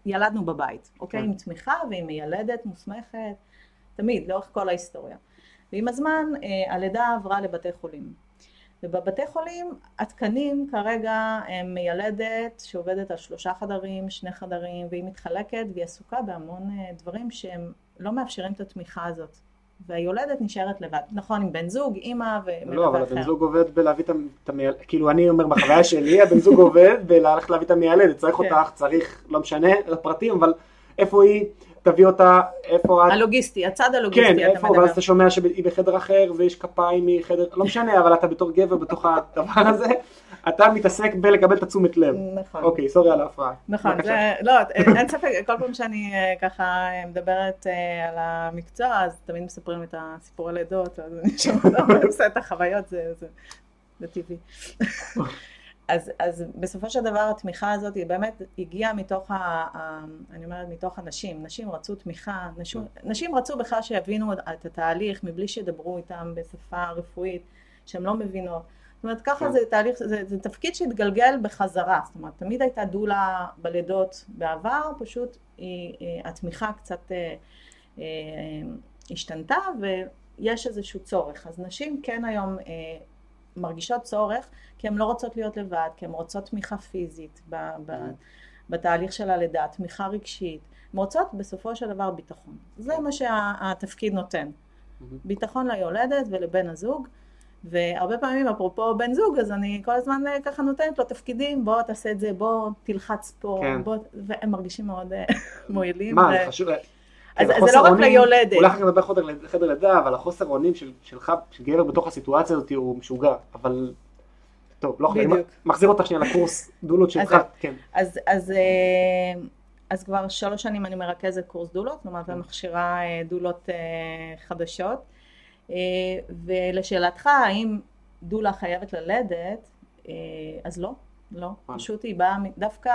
ילדנו בבית, אוקיי? כן. עם תמיכה ועם מיילדת מוסמכת, תמיד, לאורך כל ההיסטוריה. ועם הזמן אה, הלידה עברה לבתי חולים. ובבתי חולים התקנים כרגע הם מיילדת שעובדת על שלושה חדרים, שני חדרים, והיא מתחלקת והיא עסוקה בהמון אה, דברים שהם לא מאפשרים את התמיכה הזאת. והיולדת נשארת לבד. נכון, עם בן זוג, אימא לא, ומלווה אבל אחר. הבן זוג עובד בלהביא את המיילדת, כאילו אני אומר בחוויה שלי, הבן זוג עובד בללכת להביא את המיילדת, צריך כן. אותך, צריך, לא משנה, לפרטים, אבל איפה היא, תביא אותה, איפה את, הלוגיסטי, הצד כן, הלוגיסטי, אתה איפה, מדבר. ואז אתה שומע שהיא בחדר אחר ויש כפיים מחדר, לא משנה, אבל אתה בתור גבר בתוך הדבר הזה, אתה מתעסק בלקבל את התשומת לב. נכון. אוקיי, סורי על ההפרעה. נכון, בבקשה. זה, לא, אין ספק, כל פעם שאני אה, ככה אה, מדברת אה, על המקצוע, אז תמיד מספרים את הסיפורי לידות, אז אני שומעת, עושה את החוויות, זה, זה, זה טבעי. אז, אז בסופו של דבר התמיכה הזאת היא באמת הגיעה מתוך, ה, ה, אני אומרת, מתוך הנשים. נשים רצו תמיכה, נשים, נשים רצו בכלל שיבינו את התהליך מבלי שידברו איתם בשפה רפואית, שהן לא מבינות. זאת אומרת, ככה כן. זה תהליך, זה, זה תפקיד שהתגלגל בחזרה. זאת אומרת, תמיד הייתה דולה בלידות בעבר, פשוט היא, היא, התמיכה קצת אה, אה, השתנתה ויש איזשהו צורך. אז נשים כן היום אה, מרגישות צורך, כי הן לא רוצות להיות לבד, כי הן רוצות תמיכה פיזית ב, ב, בתהליך של הלידה, תמיכה רגשית. הן רוצות בסופו של דבר ביטחון. זה מה שהתפקיד נותן. ביטחון ליולדת ולבן הזוג. והרבה פעמים אפרופו בן זוג אז אני כל הזמן אה, ככה נותנת לו תפקידים בוא תעשה את זה בוא תלחץ פה כן. בוא והם מרגישים מאוד אה, מועילים. מה, ו- חשוב, אז כן, זה החוסר לא רק ליולדת. אולי אחר כך נדבר חדר, לידה, אבל החוסר אונים של, שלך, של גבר בתוך הסיטואציה הזאת הוא משוגע, אבל טוב, לא חשוב, בדיוק. מחזיר אותך שנייה לקורס דולות שלך, אז- כן, אז, אז, אה, אז כבר שלוש שנים אני מרכזת קורס דולות, זאת אומרת, אני מכשירה דולות חדשות. ולשאלתך, האם דולה חייבת ללדת, אז לא, לא. פשוט היא באה, דווקא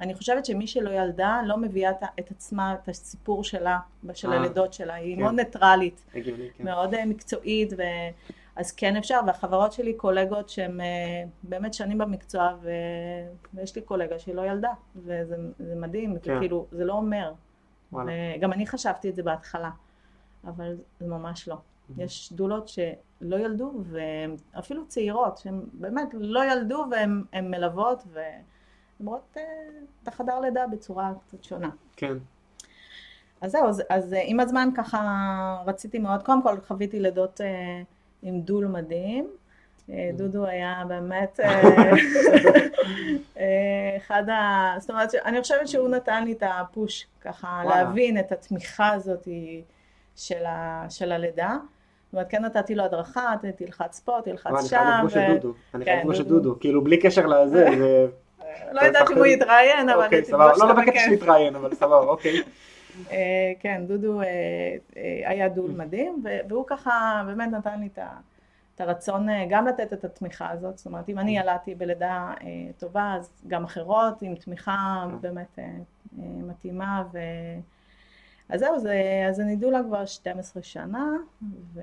אני חושבת שמי שלא ילדה לא מביאה את עצמה, את הסיפור שלה, של הלידות שלה, היא כן. מאוד ניטרלית, הגיוני, כן. מאוד מקצועית, ו... אז כן אפשר, והחברות שלי קולגות שהן באמת שנים במקצוע, ו... ויש לי קולגה שהיא לא ילדה, וזה מדהים, כן. כאילו, זה לא אומר. וגם אני חשבתי את זה בהתחלה, אבל זה ממש לא. יש דולות שלא ילדו, ואפילו צעירות, שהן באמת לא ילדו והן מלוות, ולמרות uh, את החדר לידה בצורה קצת שונה. כן. אז זהו, אז, אז uh, עם הזמן ככה רציתי מאוד, קודם כל חוויתי לידות uh, עם דול מדהים. Uh, דודו היה באמת אחד ה... זאת אומרת, אני חושבת שהוא נתן לי את הפוש, ככה וואלה. להבין את התמיכה הזאת של, ה, של הלידה. זאת אומרת, כן נתתי לו הדרכה, תלחץ פה, תלחץ שם. אני חייב לפגוש את דודו, אני חייב לפגוש את דודו, כאילו בלי קשר לזה, זה... לא יודעת אם הוא יתראיין, אבל אוקיי, סבבה, לא, לא בקטע שהוא יתראיין, אבל סבבה, אוקיי. אה, כן, דודו אה, אה, היה דול מדהים, והוא ככה באמת נתן לי את הרצון גם לתת את התמיכה הזאת, זאת אומרת, אם אני ילדתי בלידה טובה, אז גם אחרות עם תמיכה באמת מתאימה, אז זהו, זה, אז אני דולה כבר 12 שנה, ו...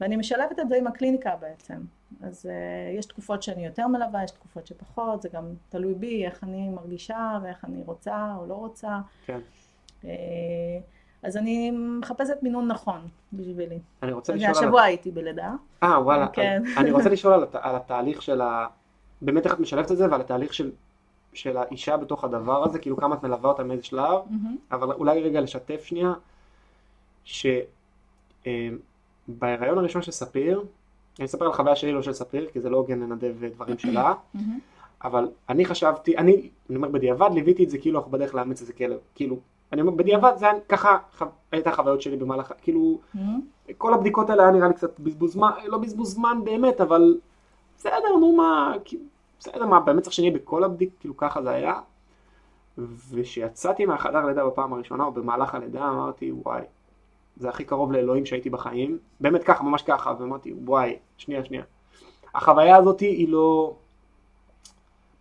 ואני משלבת את זה עם הקליניקה בעצם. אז uh, יש תקופות שאני יותר מלווה, יש תקופות שפחות, זה גם תלוי בי, איך אני מרגישה ואיך אני רוצה או לא רוצה. כן. Uh, אז אני מחפשת מינון נכון בשבילי. אני רוצה לשאול... השבוע הייתי בלידה. אה, וואלה. כן. אני רוצה לשאול על, הת... על התהליך של ה... באמת איך את משלבת את זה ועל התהליך של של האישה בתוך הדבר הזה, כאילו כמה את מלווה אותה מאיזה שלב, mm-hmm. אבל אולי רגע לשתף שנייה, שבהיריון אה, הראשון של ספיר, אני אספר על חוויה שלי לא של ספיר, כי זה לא הוגן לנדב דברים שלה. אבל אני חשבתי, אני, אני אומר בדיעבד, ליוויתי את זה כאילו אנחנו בדרך לאמץ איזה כלב, כאילו, אני אומר בדיעבד זה היה ככה, הייתה החוויות שלי במהלך, כאילו. כל הבדיקות האלה היה נראה לי קצת בזבוז זמן, לא בזבוז זמן באמת, אבל בסדר, נו מה, כאילו, בסדר, מה, באמת צריך שנהיה בכל הבדיק, כאילו ככה זה היה. וכשיצאתי מהחדר לידה בפעם הראשונה, או במהלך הלידה, אמרתי, וואי, זה הכי קרוב לאלוהים שהייתי בחיים. באמת ככה, ממש ככה, ואמרתי, וואי, שנייה, שנייה. החוויה הזאת היא לא...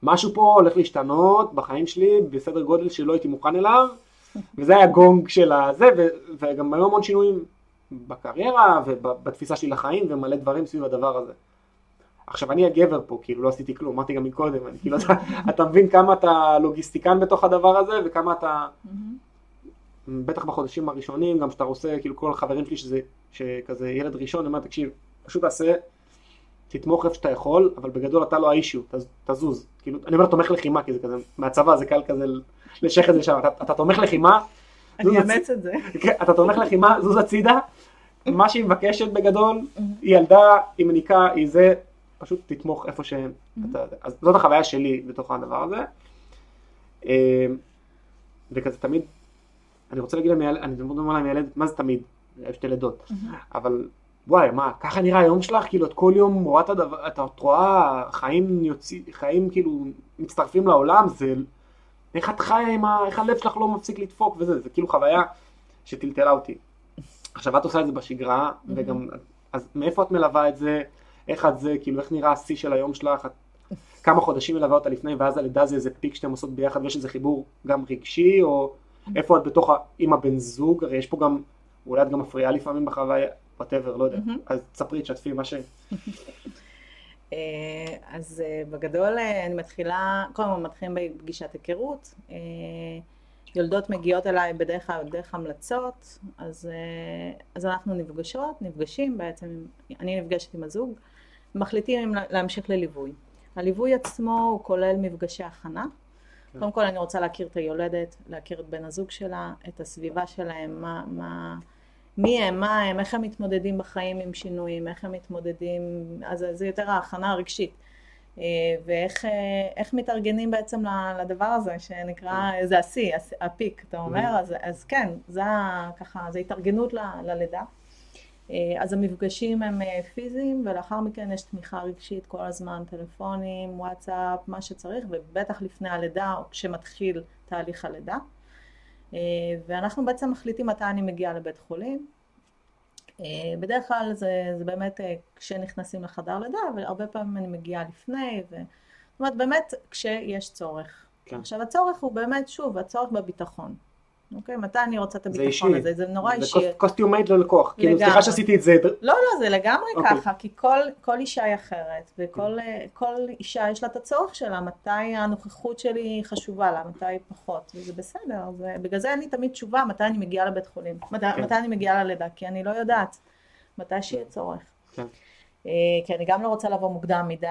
משהו פה הולך להשתנות בחיים שלי בסדר גודל שלא הייתי מוכן אליו, וזה היה גונג של הזה, וגם היו המון שינויים בקריירה ובתפיסה שלי לחיים ומלא דברים סביב הדבר הזה. עכשיו אני הגבר פה, כאילו לא עשיתי כלום, אמרתי גם מקודם, אני, כאילו אתה, אתה מבין כמה אתה לוגיסטיקן בתוך הדבר הזה וכמה אתה, בטח בחודשים הראשונים, גם שאתה רוצה, כאילו כל החברים שלי שזה, שכזה ילד ראשון, אני אומר תקשיב, פשוט תעשה, תתמוך איפה שאתה יכול, אבל בגדול אתה לא האישיו, תזוז, כאילו, אני אומר תומך לחימה, כי זה כזה, מהצבא זה קל כזה לשייך את זה שם, אתה, אתה תומך לחימה, אני אאמץ את זה, כן, אתה תומך לחימה, זוז הצידה, מה שהיא מבקשת בגדול, היא ילדה, היא מניקה, היא זה, פשוט תתמוך איפה שהם. Mm-hmm. אז זאת החוויה שלי בתוך הדבר הזה. אמ, וכזה תמיד, אני רוצה להגיד להם, אני אומר להם ילד, מה זה תמיד? שתי לידות. אבל וואי, מה, ככה נראה היום שלך? כאילו, את כל יום רואה את הדבר, את רואה חיים יוצאים, חיים כאילו מצטרפים לעולם, זה... איך את חיה עם ה... איך הלב שלך לא מפסיק לדפוק וזה, זה כאילו חוויה שטלטלה אותי. עכשיו את עושה את זה בשגרה. וגם, אז מאיפה את מלווה את זה? איך את זה, כאילו איך נראה השיא של היום שלך, את, כמה חודשים מלווה אותה לפני ואז הלידה זה איזה פיק שאתם עושות ביחד ויש איזה חיבור גם רגשי או איפה את בתוך עם הבן זוג, הרי יש פה גם, אולי את גם מפריעה לפעמים בחוויה, וואטאבר, לא יודע, אז תספרי, תשתפי מה ש... אה, אז אה, בגדול אה, אני מתחילה, קודם כל מתחילים בפגישת היכרות, יולדות מגיעות אליי בדרך כלל דרך המלצות, אז, אז אנחנו נפגשות, נפגשים בעצם, אני נפגשת עם הזוג, מחליטים להמשיך לליווי. הליווי עצמו הוא כולל מפגשי הכנה. קודם כל אני רוצה להכיר את היולדת, להכיר את בן הזוג שלה, את הסביבה שלהם, מה, מה, מי הם, מה הם, איך הם מתמודדים בחיים עם שינויים, איך הם מתמודדים, אז זה יותר ההכנה הרגשית. אה, ואיך אה, מתארגנים בעצם לדבר הזה שנקרא. זה השיא, הפיק, אתה אומר, אז, אז כן, זה ככה, זה התארגנות ללידה. אז המפגשים הם פיזיים ולאחר מכן יש תמיכה רגשית כל הזמן, טלפונים, וואטסאפ, מה שצריך ובטח לפני הלידה או כשמתחיל תהליך הלידה. ואנחנו בעצם מחליטים מתי אני מגיעה לבית חולים. בדרך כלל זה, זה באמת כשנכנסים לחדר לידה, אבל הרבה פעמים אני מגיעה לפני, ו... זאת אומרת באמת כשיש צורך. כן. עכשיו הצורך הוא באמת, שוב, הצורך בביטחון. אוקיי? מתי אני רוצה את הביטחון הזה? זה נורא אישי. זה קוסטיום מייד ללקוח. כאילו, סליחה שעשיתי את זה. לא, לא, זה לגמרי אוקיי. ככה, כי כל, כל אישה היא אחרת, וכל כל אישה יש לה את הצורך שלה, מתי הנוכחות שלי חשובה לה, מתי היא פחות, וזה בסדר. זה, בגלל זה אין לי תמיד תשובה מתי אני מגיעה לבית חולים, מתי, כן. מתי אני מגיעה ללידה, כי אני לא יודעת מתי שיהיה צורך. כן. אה, כי אני גם לא רוצה לבוא מוקדם מדי,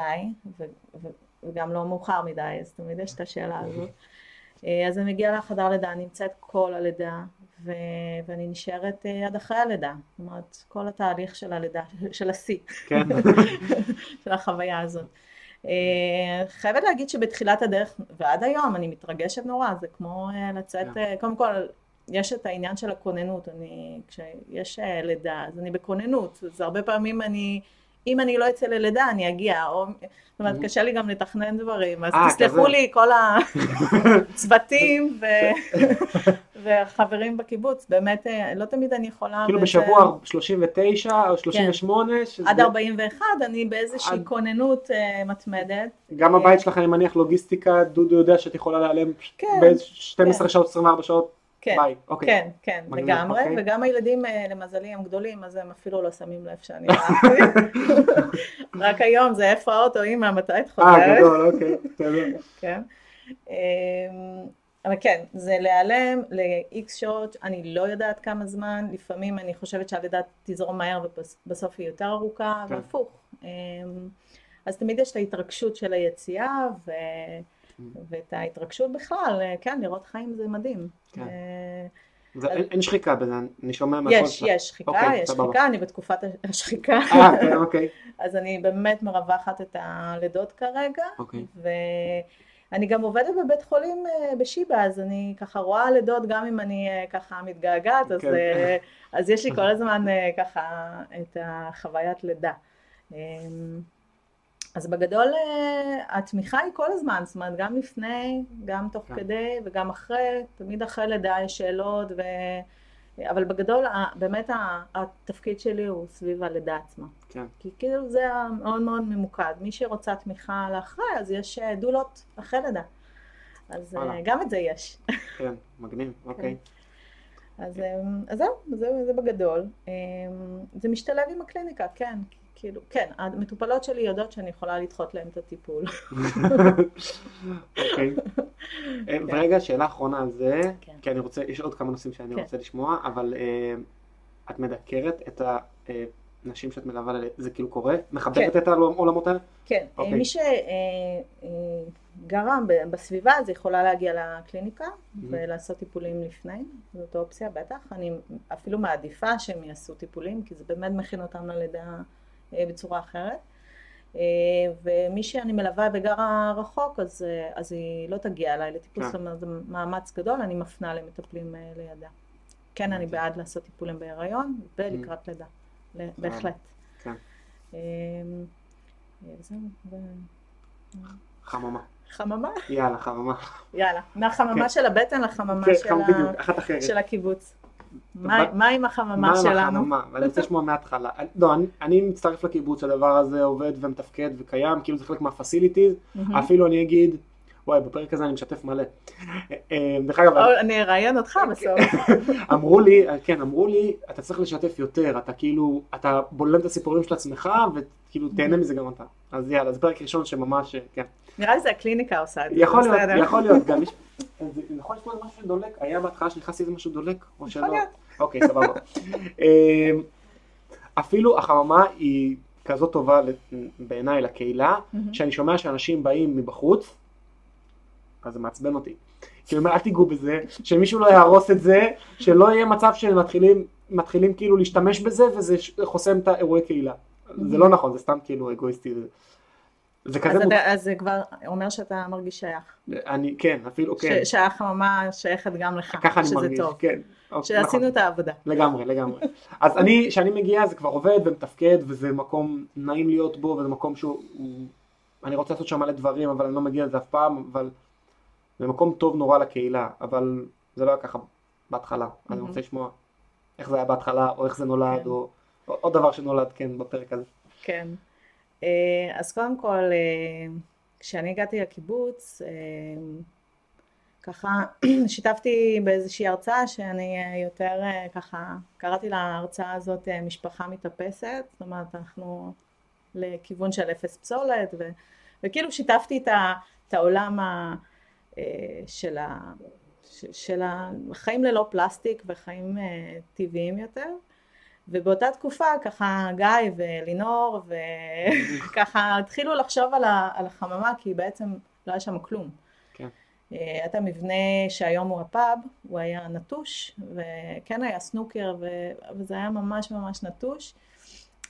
ו, ו, וגם לא מאוחר מדי, אז תמיד יש את השאלה הזאת. אה, אז אני מגיעה לחדר לידה, אני נמצאת כל הלידה, ו... ואני נשארת אה, עד אחרי הלידה. זאת אומרת, כל התהליך של הלידה, של השיא, כן. של החוויה הזאת. אה, חייבת להגיד שבתחילת הדרך, ועד היום, אני מתרגשת נורא, זה כמו לצאת, כן. קודם כל, יש את העניין של הכוננות, אני, כשיש לידה, אז אני בכוננות, אז הרבה פעמים אני... אם אני לא אצא ללידה אני אגיע, או, זאת אומרת קשה לי גם לתכנן דברים, אז אה, תסלחו לי כל הצוותים והחברים בקיבוץ, באמת אה, לא תמיד אני יכולה. כאילו בשבוע 39 או 38? כן. עד 41 אני באיזושהי כוננות אה, מתמדת. גם הבית שלך אני מניח לוגיסטיקה, דודו יודע שאת יכולה להיעלם כן, ב-12 כן. שעות, 24 שעות. כן, ביי. אוקיי. כן, כן, מגניב, לגמרי, אוקיי. וגם הילדים אה, למזלי הם גדולים, אז הם אפילו לא שמים לב שאני רק היום זה איפה האוטו, אמא, מתי את חוזרת? אה, גדול, אוקיי, בסדר. כן. אמ, אבל כן, זה להיעלם ל-X שעות, אני לא יודעת כמה זמן, לפעמים אני חושבת שהלידה תזרום מהר ובסוף היא יותר ארוכה, כן. והפוך. אמ, אז תמיד יש את ההתרגשות של היציאה, ו... ואת ההתרגשות בכלל, אה, כן, לראות חיים זה מדהים. כן. אה, אין שחיקה בזה, אני שומע מהכל יש, יש שחיקה, אוקיי, יש שחיקה, אני בתקופת השחיקה. אה, כן, אוקיי. אז אני באמת מרווחת את הלידות כרגע. אוקיי. ואני גם עובדת בבית חולים בשיבא, אז אני ככה רואה לידות גם אם אני ככה מתגעגעת, אז, כן. אז יש לי כל הזמן ככה את החוויית לידה. אז בגדול אה, התמיכה היא כל הזמן, זאת אומרת גם לפני, גם תוך כן. כדי וגם אחרי, תמיד אחרי לידה יש שאלות, ו... אבל בגדול באמת התפקיד שלי הוא סביב הלידה עצמה. כן. כי כאילו זה מאוד מאוד ממוקד, מי שרוצה תמיכה לאחרי אז יש אה, דולות אחרי לידה. אז אה, וואלה. גם את זה יש. כן, מגניב, כן. אוקיי. אז, אז זהו, זה, זה בגדול. זה משתלב עם הקליניקה, כן. כאילו, כן, המטופלות שלי יודעות שאני יכולה לדחות להם את הטיפול. אוקיי. אה, כן. ורגע, שאלה אחרונה על זה, כן. כי אני רוצה, יש עוד כמה נושאים שאני כן. רוצה לשמוע, אבל אה, את מדקרת את הנשים שאת מלווה, זה כאילו קורה? מחברת את העולמות האלה? כן, אוקיי. מי שגרה בסביבה אז יכולה להגיע לקליניקה ולעשות טיפולים לפני, זאת אופציה בטח, אני אפילו מעדיפה שהם יעשו טיפולים, כי זה באמת מכין אותם ללידה. אה, בצורה אחרת. אה, ומי שאני מלווה וגרה רחוק, אז, אה, אז היא לא תגיע אליי לטיפול, זאת אומרת זה מאמץ גדול, אני מפנה למטפלים לידה. כן, אני בעד לעשות טיפולים בהיריון ולקראת לידה, בהחלט. כן. חממה. חממה? יאללה, חממה. יאלה, מהחממה כן. של הבטן לחממה כן, של הקיבוץ. מה עם החממה שלנו? מה עם החממה? ואני רוצה לשמוע מההתחלה. לא, אני מצטרף לקיבוץ שהדבר הזה עובד ומתפקד וקיים, כאילו זה חלק מהפסיליטיז, אפילו אני אגיד, וואי, בפרק הזה אני משתף מלא. אה, דרך אגב... אני אראיין אותך בסוף. אמרו לי, כן, אמרו לי, אתה צריך לשתף יותר, אתה כאילו, אתה בולם את הסיפורים של עצמך, וכאילו תהנה מזה גם אתה. אז יאללה, זה פרק ראשון שממש, כן. נראה לי זה הקליניקה עושה את זה. יכול להיות, יכול להיות, גם יש... נכון, יש פה משהו שדולק? היה בהתחלה שנכנסתי איזה משהו דולק? או שלא? אוקיי, סבבה. אמ, אפילו החממה היא כזאת טובה בעיניי לקהילה, שאני שומע שאנשים באים מבחוץ, אז זה מעצבן אותי. כאילו, אל תיגעו בזה, שמישהו לא יהרוס את זה, שלא יהיה מצב שמתחילים מתחילים כאילו להשתמש בזה וזה חוסם את האירועי קהילה. זה לא נכון, זה סתם כאילו אגואיסטי. זה אז, כזה מוצ... אתה, אז זה כבר אומר שאתה מרגיש שייך. אני, כן, אפילו, כן. ש, שהחממה שייכת גם לך, ככה אני מרגיש, טוב. כן. אוקיי, שעשינו נכון. את העבודה. לגמרי, לגמרי. אז אני, כשאני מגיע זה כבר עובד ומתפקד וזה מקום נעים להיות בו וזה מקום שהוא, הוא- אני רוצה לעשות שם מלא דברים אבל אני לא מגיע לזה אף פעם, אבל זה מקום טוב נורא לקהילה, אבל זה לא היה ככה בהתחלה. אני. רוצה לשמוע איך זה היה בהתחלה או איך זה נולד כן. או עוד דבר שנולד כן בפרק הזה. כן. אה, אז קודם כל, אה, כשאני הגעתי לקיבוץ, אה, ככה שיתפתי באיזושהי הרצאה שאני יותר ככה, קראתי להרצאה הזאת משפחה מתאפסת, זאת אומרת אנחנו לכיוון של אפס פסולת, ו, וכאילו שיתפתי את, ה, את העולם ה, של, ה, של החיים ללא פלסטיק וחיים טבעיים יותר. ובאותה תקופה ככה גיא ולינור וככה התחילו לחשוב על, ה, על החממה כי בעצם לא היה שם כלום. כן. אה, היה את המבנה שהיום הוא הפאב, הוא היה נטוש וכן היה סנוקר ו- אבל זה היה ממש ממש נטוש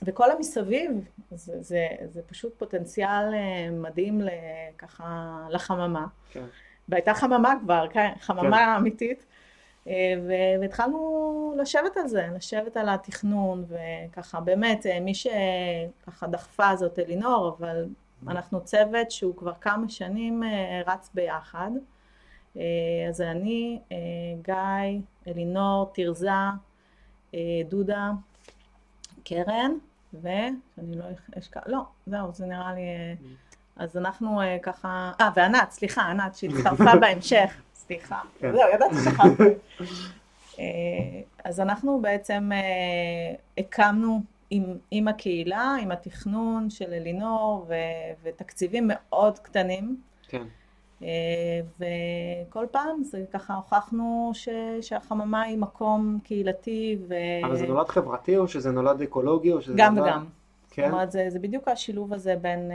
וכל המסביב זה, זה, זה פשוט פוטנציאל אה, מדהים ל- ככה לחממה. כן. והייתה חממה כבר, כן, חממה אמיתית. ו- והתחלנו לשבת על זה, לשבת על התכנון, וככה באמת, אה, מי שככה דחפה זאת אלינור, אבל אנחנו צוות שהוא כבר כמה שנים אה, רץ ביחד. אה, אז זה אני, גיא, אלינור, תרזה, דודה, קרן, ושאני לא אשכח, לא, זהו, זה נראה לי... אה, אז אנחנו ככה, אה, וענת, סליחה, ענת, שהצטרפה בהמשך, סליחה, כן. זהו, ידעתי שכחתי. אה, אז אנחנו בעצם אה, הקמנו עם, עם הקהילה, עם התכנון של אלינור ו, ותקציבים מאוד קטנים, כן. אה, וכל פעם זה ככה הוכחנו ש, שהחממה היא מקום קהילתי ו... אבל זה נולד חברתי או שזה נולד אקולוגי או שזה גם נולד... וגם. זאת כן. אומרת, זה, זה בדיוק השילוב הזה בין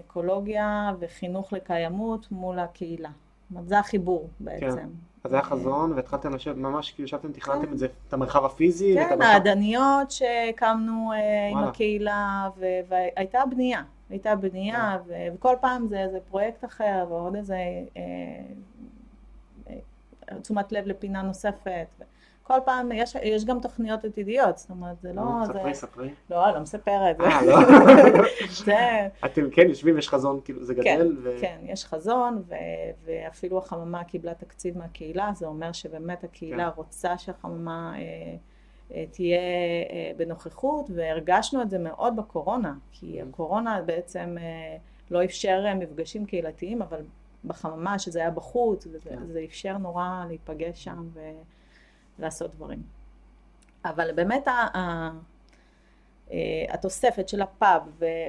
אקולוגיה וחינוך לקיימות מול הקהילה. זאת אומרת, זה החיבור בעצם. אז היה חזון והתחלתם לשבת, ממש כאילו ישבתם, תכננתם כן. את זה, את המרחב הפיזי כן. העדניות שהקמנו אה, עם. הקהילה, והייתה בנייה. הייתה בנייה, כן. וכל פעם זה איזה פרויקט אחר, ועוד איזה אה, אה, תשומת לב לפינה נוספת. כל פעם יש, יש גם תוכניות עתידיות, זאת אומרת, זה לא... נו, זה, ספרי, ספרי. לא, לא מספרת. אה, לא. זה... אתם כן יושבים, יש חזון, כאילו זה כן, גדל, ו... כן, יש חזון, ו- ואפילו החממה קיבלה תקציב מהקהילה, זה אומר שבאמת הקהילה כן. רוצה שהחממה אה, אה, תהיה אה, בנוכחות, והרגשנו את זה מאוד בקורונה, כי Mm. הקורונה בעצם אה, לא אפשר אה, מפגשים קהילתיים, אבל בחממה, שזה היה בחוץ, וזה כן. אפשר נורא להיפגש שם ולעשות דברים. אבל באמת ה- ה- אה, התוספת של הפאב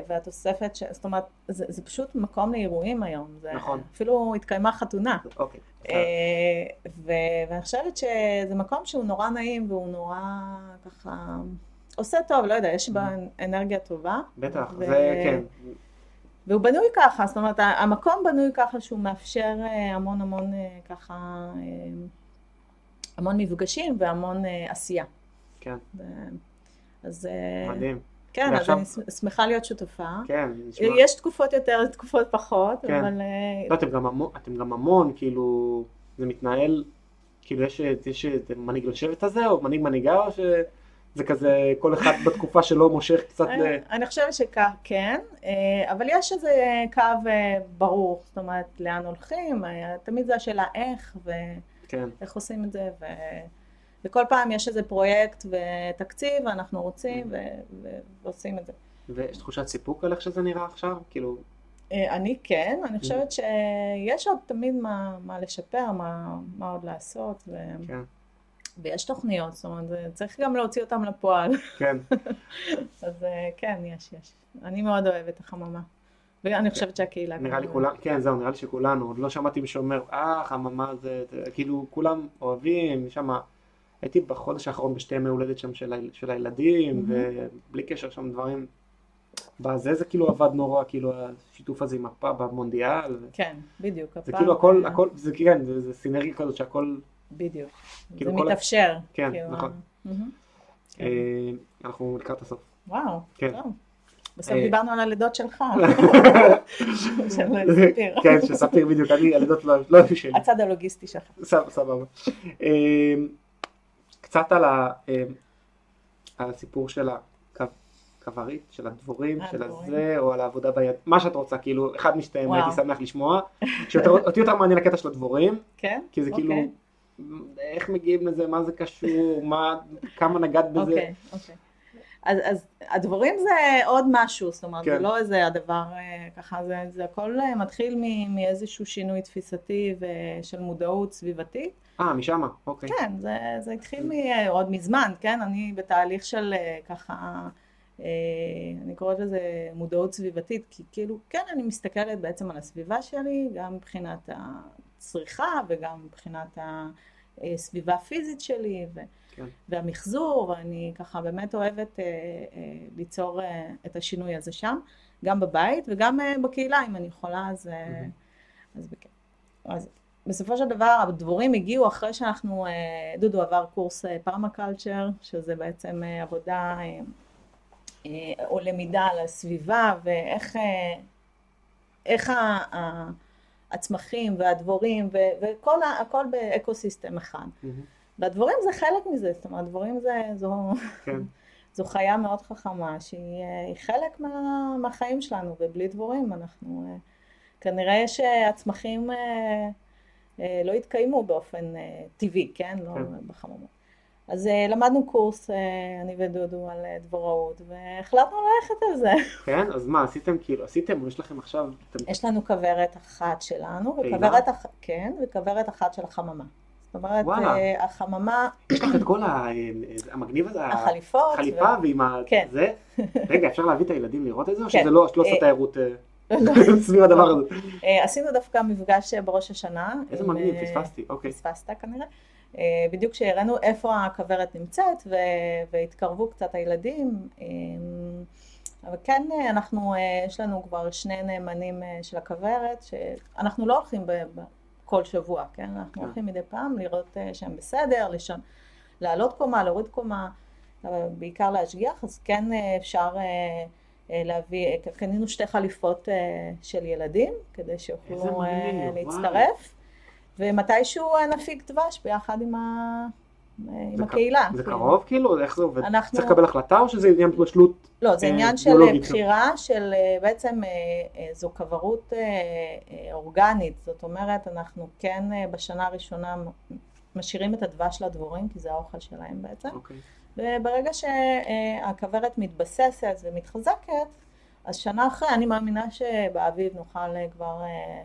והתוספת, ש... זאת אומרת, זה, זה פשוט מקום לאירועים היום. זה, נכון. אפילו התקיימה חתונה. אוקיי. אה, ו- ואני חושבת שזה מקום שהוא נורא נעים והוא נורא ככה עושה טוב, לא יודע, יש בה אנרגיה טובה. בטח, ו- זה כן. והוא בנוי ככה, זאת אומרת, המקום בנוי ככה שהוא מאפשר אה, המון המון ככה, המון מפגשים והמון אה, עשייה. כן, ו- אז אה, מדהים. כן, אז ועכשיו- אני שמ- שמחה להיות שותפה. כן, נשמע. יש תקופות יותר, תקופות פחות, כן. אבל אה, לא, אתם גם המון, אתם גם המון, כאילו, זה מתנהל, כאילו יש, יש מנהיג לשבט הזה, או מנהיג מנהיגה, או שזה כזה, כל אחד בתקופה שלו מושך קצת ל... אני- אני חושבת שכן, אה, אבל יש איזה קו אה, ברור, זאת אומרת, לאן הולכים, אה, תמיד זה השאלה איך כן, ואיך עושים את זה, ו... וכל פעם יש איזה פרויקט ותקציב, ואנחנו רוצים ו... ו... ועושים את זה. ויש תחושת סיפוק על איך שזה נראה עכשיו? כאילו, אה, אני כן, אני חושבת שיש עוד תמיד מה, מה לשפר, מה, מה עוד לעשות, ו... כן, ויש תוכניות, זאת אומרת, צריך גם להוציא אותן לפועל. כן, אז אה, כן, יש, יש. אני מאוד אוהבת החממה. ואני חושבת שהקהילה... נראה לי כולם, כן, זהו, נראה לי שכולנו, עוד לא שמעתי מישהו אומר, אה, חממה זה, זה", כאילו, כולם אוהבים, שם, הייתי בחודש האחרון בשתי ימי הולדת שם של, הילדים, ובלי קשר שם דברים, בזה זה כאילו עבד נורא, כאילו, השיתוף הזה עם הפאב במונדיאל, כן, בדיוק. זה הפעם, כאילו הכל, הכל, זה כן, זה, זה סינרגיה כזאת שהכל, בדיוק. כאילו זה ה- מתאפשר. כן, כאילו, נכון. כן. אה, אנחנו לקראת הסוף. וואו, כן. טוב. בסוף אה, דיברנו על הלידות שלך. של ספיר. כן, של ספיר בדיוק, אני הלידות לא לא היו שלי. הצד הלוגיסטי שלך. סבבה. אמ, קצת על ה- אמ, על הסיפור של הכברית, של הדבורים, של. הזה, או על העבודה ביד, מה שאת רוצה, כאילו, אחד משתיהם. הייתי שמח לשמוע. שאותי יותר מעניין הקטע של הדבורים, כן? כי זה כאילו, אוקיי. איך מגיעים לזה, מה זה קשור, מה, כמה נגעת בזה. אוקיי, אוקיי. אז, אז הדבורים זה עוד משהו, זאת אומרת, כן. זה לא איזה הדבר אה, ככה, זה, זה הכל אה, מתחיל מ- מאיזשהו שינוי תפיסתי ושל מודעות סביבתית. אה, משמה, אוקיי. כן, זה, זה התחיל מ- עוד מזמן, כן? אני בתהליך של אה, ככה, אה, אני קוראת לזה מודעות סביבתית, כי כאילו, כן, אני מסתכלת בעצם על הסביבה שלי, גם מבחינת הצריכה וגם מבחינת הסביבה הפיזית שלי, ו... כן. והמחזור, ואני ככה באמת אוהבת אה, אה, ליצור אה, את השינוי הזה שם, גם בבית וגם אה, בקהילה, אם אני יכולה, אז, אה, מהמם. אז. אז בסופו של דבר הדבורים הגיעו אחרי שאנחנו, אה, דודו עבר קורס פרמקלצ'ר, שזה בעצם אה, עבודה אה, אה, או למידה על הסביבה ואיך אה, איך ה- ה- הצמחים והדבורים ו- וכל ה- הכל באקו-סיסטם אחד. מהמם. והדבורים זה חלק מזה, זאת אומרת, דבורים זה, זו, כן. זו חיה מאוד חכמה שהיא אה, חלק מה, מהחיים שלנו, ובלי דבורים אנחנו, אה, כנראה שהצמחים אה, לא יתקיימו באופן טבעי, כן? לא כן. בחממות. אז למדנו קורס, אני ודודו, על דבוראות, והחלטנו ללכת על זה. כן, אז מה, עשיתם כאילו, עשיתם, או יש לכם עכשיו, אתם- יש לנו כוורת אחת שלנו, פעילה? וכוורת, אח... כן, וכוורת אחת של החממה. אומרת. אה, החממה, יש לך את כל ה- המגניב הזה, החליפות, החליפה ועם ה... כן. זה? רגע, אפשר להביא את הילדים לראות את זה, או כן. שזה לא, שלא עושה אה, תיירות אה, לא. סביב הדבר הזה? אה, עשינו דווקא מפגש אה, בראש השנה. איזה מגניב, אה, פספסתי, אוקיי. פספסת כנראה. אה, בדיוק שהראינו איפה הכוורת נמצאת ו- והתקרבו קצת הילדים. אה, אבל כן, אה, אנחנו, אה, יש לנו כבר שני נאמנים אה, של הכוורת, שאנחנו לא הולכים כל שבוע, כן? אנחנו כן. הולכים מדי פעם לראות אה, שהם בסדר, לשם, לעלות קומה, להוריד קומה, בעיקר להשגיח, אז כן אה, אפשר אה, להביא, אה, קנינו שתי חליפות של ילדים, כדי שיוכלו. להצטרף, ומתישהו נפיק דבש ביחד עם, ה... אה, עם הקהילה. זה כאילו. קרוב כאילו? איך זה עובד? אנחנו- צריך לקבל החלטה או שזה עניין בשלות? לא, זה אה, עניין של ביולוגית. בחירה של אה, בעצם אה, אה, זו כברות אה, אה, אורגנית, זאת אומרת אנחנו כן אה, בשנה הראשונה משאירים את הדבש לדבורים כי זה האוכל שלהם בעצם, אוקיי. וברגע שהכוורת מתבססת ומתחזקת, אז שנה אחרי אני מאמינה שבאביב נוכל אה, כבר אה,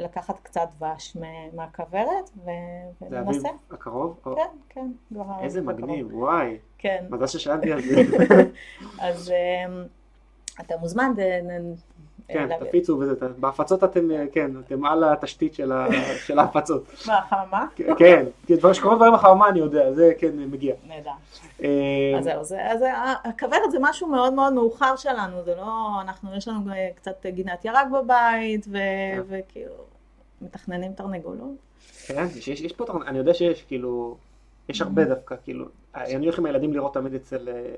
לקחת קצת דבש מהכוורת ו- זה אביב וננסה. הקרוב? כן, כן, איזה הקרוב. מגניב, וואי. כן. מזל ששאלתי על זה. אז אמ, אתה מוזמן, כן, תפיצו וזה, בהפצות אתם, אה, כן, אתם על התשתית של ההפצות. מה, חממה? כן, כי דברים שקורים דברים בחממה אני יודע, זה כן מגיע. נהדר. אה, אז זהו, זה- אז ה- הכוורת זה משהו מאוד מאוד מאוחר שלנו, זה לא, אנחנו, יש לנו אה, קצת גינת ירק בבית, כן. וכאילו, מתכננים תרנגולות. כן, יש, יש, פה, תרנ- אני יודע שיש, כאילו, יש הרבה דווקא, כאילו, אני הולך עם הילדים לראות תמיד אצל אה,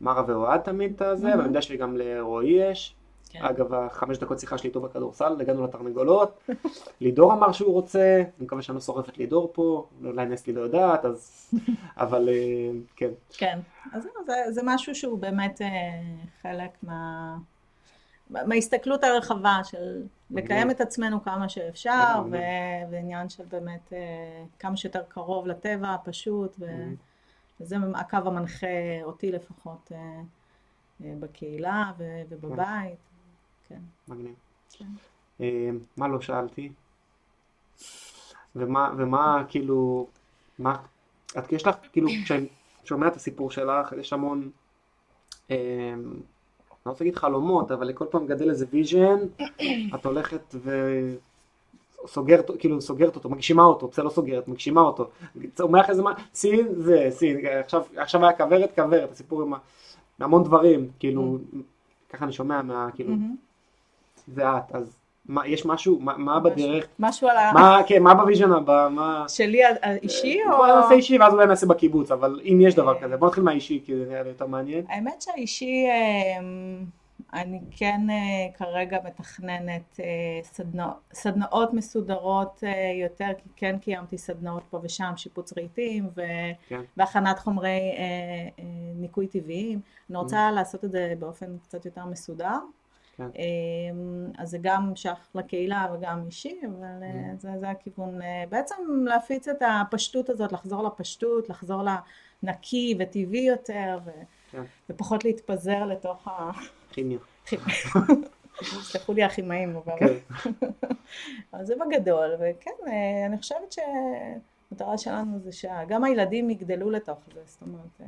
מרה ואוהד תמיד את הזה. ואני יודע שגם לרועי יש. כן. אגב, החמש דקות שיחה שלי איתו בכדורסל, הגענו לתרנגולות. לידור אמר שהוא רוצה, אני מקווה שאני לא שורפת לידור פה, אולי נסלי לא יודעת, אז... אבל אה, כן. כן, אז זה, זה משהו שהוא באמת אה, חלק מה... מההסתכלות הרחבה של לקיים. את עצמנו כמה שאפשר. ועניין של באמת אה, כמה שיותר קרוב לטבע הפשוט, ו... Mhm. וזה הקו המנחה אותי לפחות אה, אה, בקהילה. ובבית, כן. מגניב. כן. מה לא שאלתי? ומה, ומה כאילו, מה, את יש לך, כאילו, כשאני שומע את הסיפור שלך, יש המון, לא רוצה להגיד חלומות, אבל לכל פעם גדל איזה vision, את הולכת וסוגרת, כאילו סוגרת אותו, מגשימה אותו, בסדר, לא סוגרת, מגשימה אותו, צומח איזה מה, סין זה, סין, עכשיו, עכשיו היה כוורת, כוורת, הסיפור עם המון דברים, כאילו, ככה אני שומע מה, כאילו, מהמם. זה את, אז מה, יש משהו, מה, מה בדרך, משהו על ה... מה, כן, מה ב vision הבא, מה, שלי האישי או... בוא נעשה אישי ואז אולי נעשה בקיבוץ, אבל אם יש דבר כזה, בוא נתחיל מהאישי, כי זה נראה לי יותר מעניין. האמת שהאישי, אמ, אני כן אה, כרגע מתכננת אה, סדנא, סדנאות מסודרות יותר, כי כן קיימתי סדנאות פה ושם, שיפוץ רהיטים ו... כן. והכנת חומרי ניקוי טבעיים. אני רוצה mm. לעשות את זה באופן קצת יותר מסודר. כן. אז זה גם שייך לקהילה וגם אישי, אבל mm. זה, זה הכיוון. בעצם להפיץ את הפשטות הזאת, לחזור לפשטות, לחזור לנקי וטבעי יותר. ו... כן. ופחות להתפזר לתוך ה... כימיה. סלחו לי הכימאים, אבל... כן. אבל זה בגדול, וכן, אה, אני חושבת שהמטרה שלנו זה שגם הילדים יגדלו לתוך זה, זאת אומרת... אה,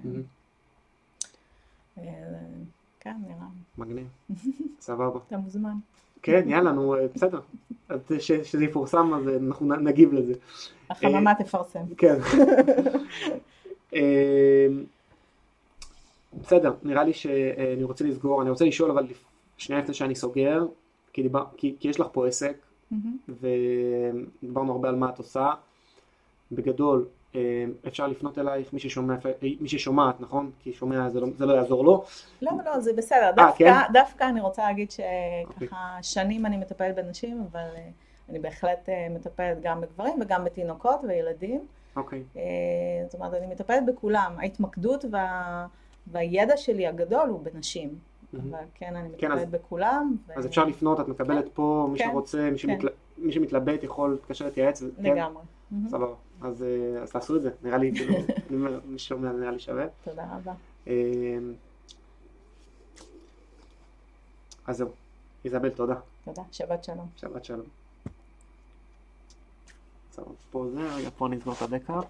אה, כן, נראה. מגניב, סבבה. אתה מוזמן. כן, יאללה, נו, בסדר. שזה יפורסם, אז אנחנו נגיב לזה. החממה תפרסם. כן. בסדר, נראה לי שאני רוצה לסגור, אני רוצה לשאול אבל שנייה לפני שאני סוגר, כי, דיבר, כי, כי יש לך פה עסק, mm-hmm. ודיברנו הרבה על מה את עושה. בגדול, אה, אפשר לפנות אלייך, מי, ששומע, מי ששומעת, נכון? כי שומע זה לא, זה לא יעזור לו. לא, לא, זה בסדר. 아, אה, דווקא, כן? דווקא אני רוצה להגיד שככה אוקיי. okay. שנים אני מטפלת בנשים, אבל אה, אני בהחלט מטפלת גם בגברים וגם בתינוקות וילדים. אוקיי. Okay. זאת אומרת, אני מטפלת בכולם. ההתמקדות וה... והידע שלי הגדול הוא בנשים. Mm-hmm. אבל כן, אני כן, מטפלת בכולם. אז ו... אפשר לפנות, את מקבלת כן, פה, מי כן, שרוצה, מי, כן. שמתל... מי שמתלבט יכול להתקשר להתייעץ. לגמרי. כן? סבבה. אז, אה, אז תעשו את זה, נראה לי, כאילו, מי שומע נראה לי שווה. תודה רבה. אמ, אז זהו. איזבל, תודה. תודה, שבת שלום. שבת שלום. פה זה, רגע, פה נסגור את הדקה.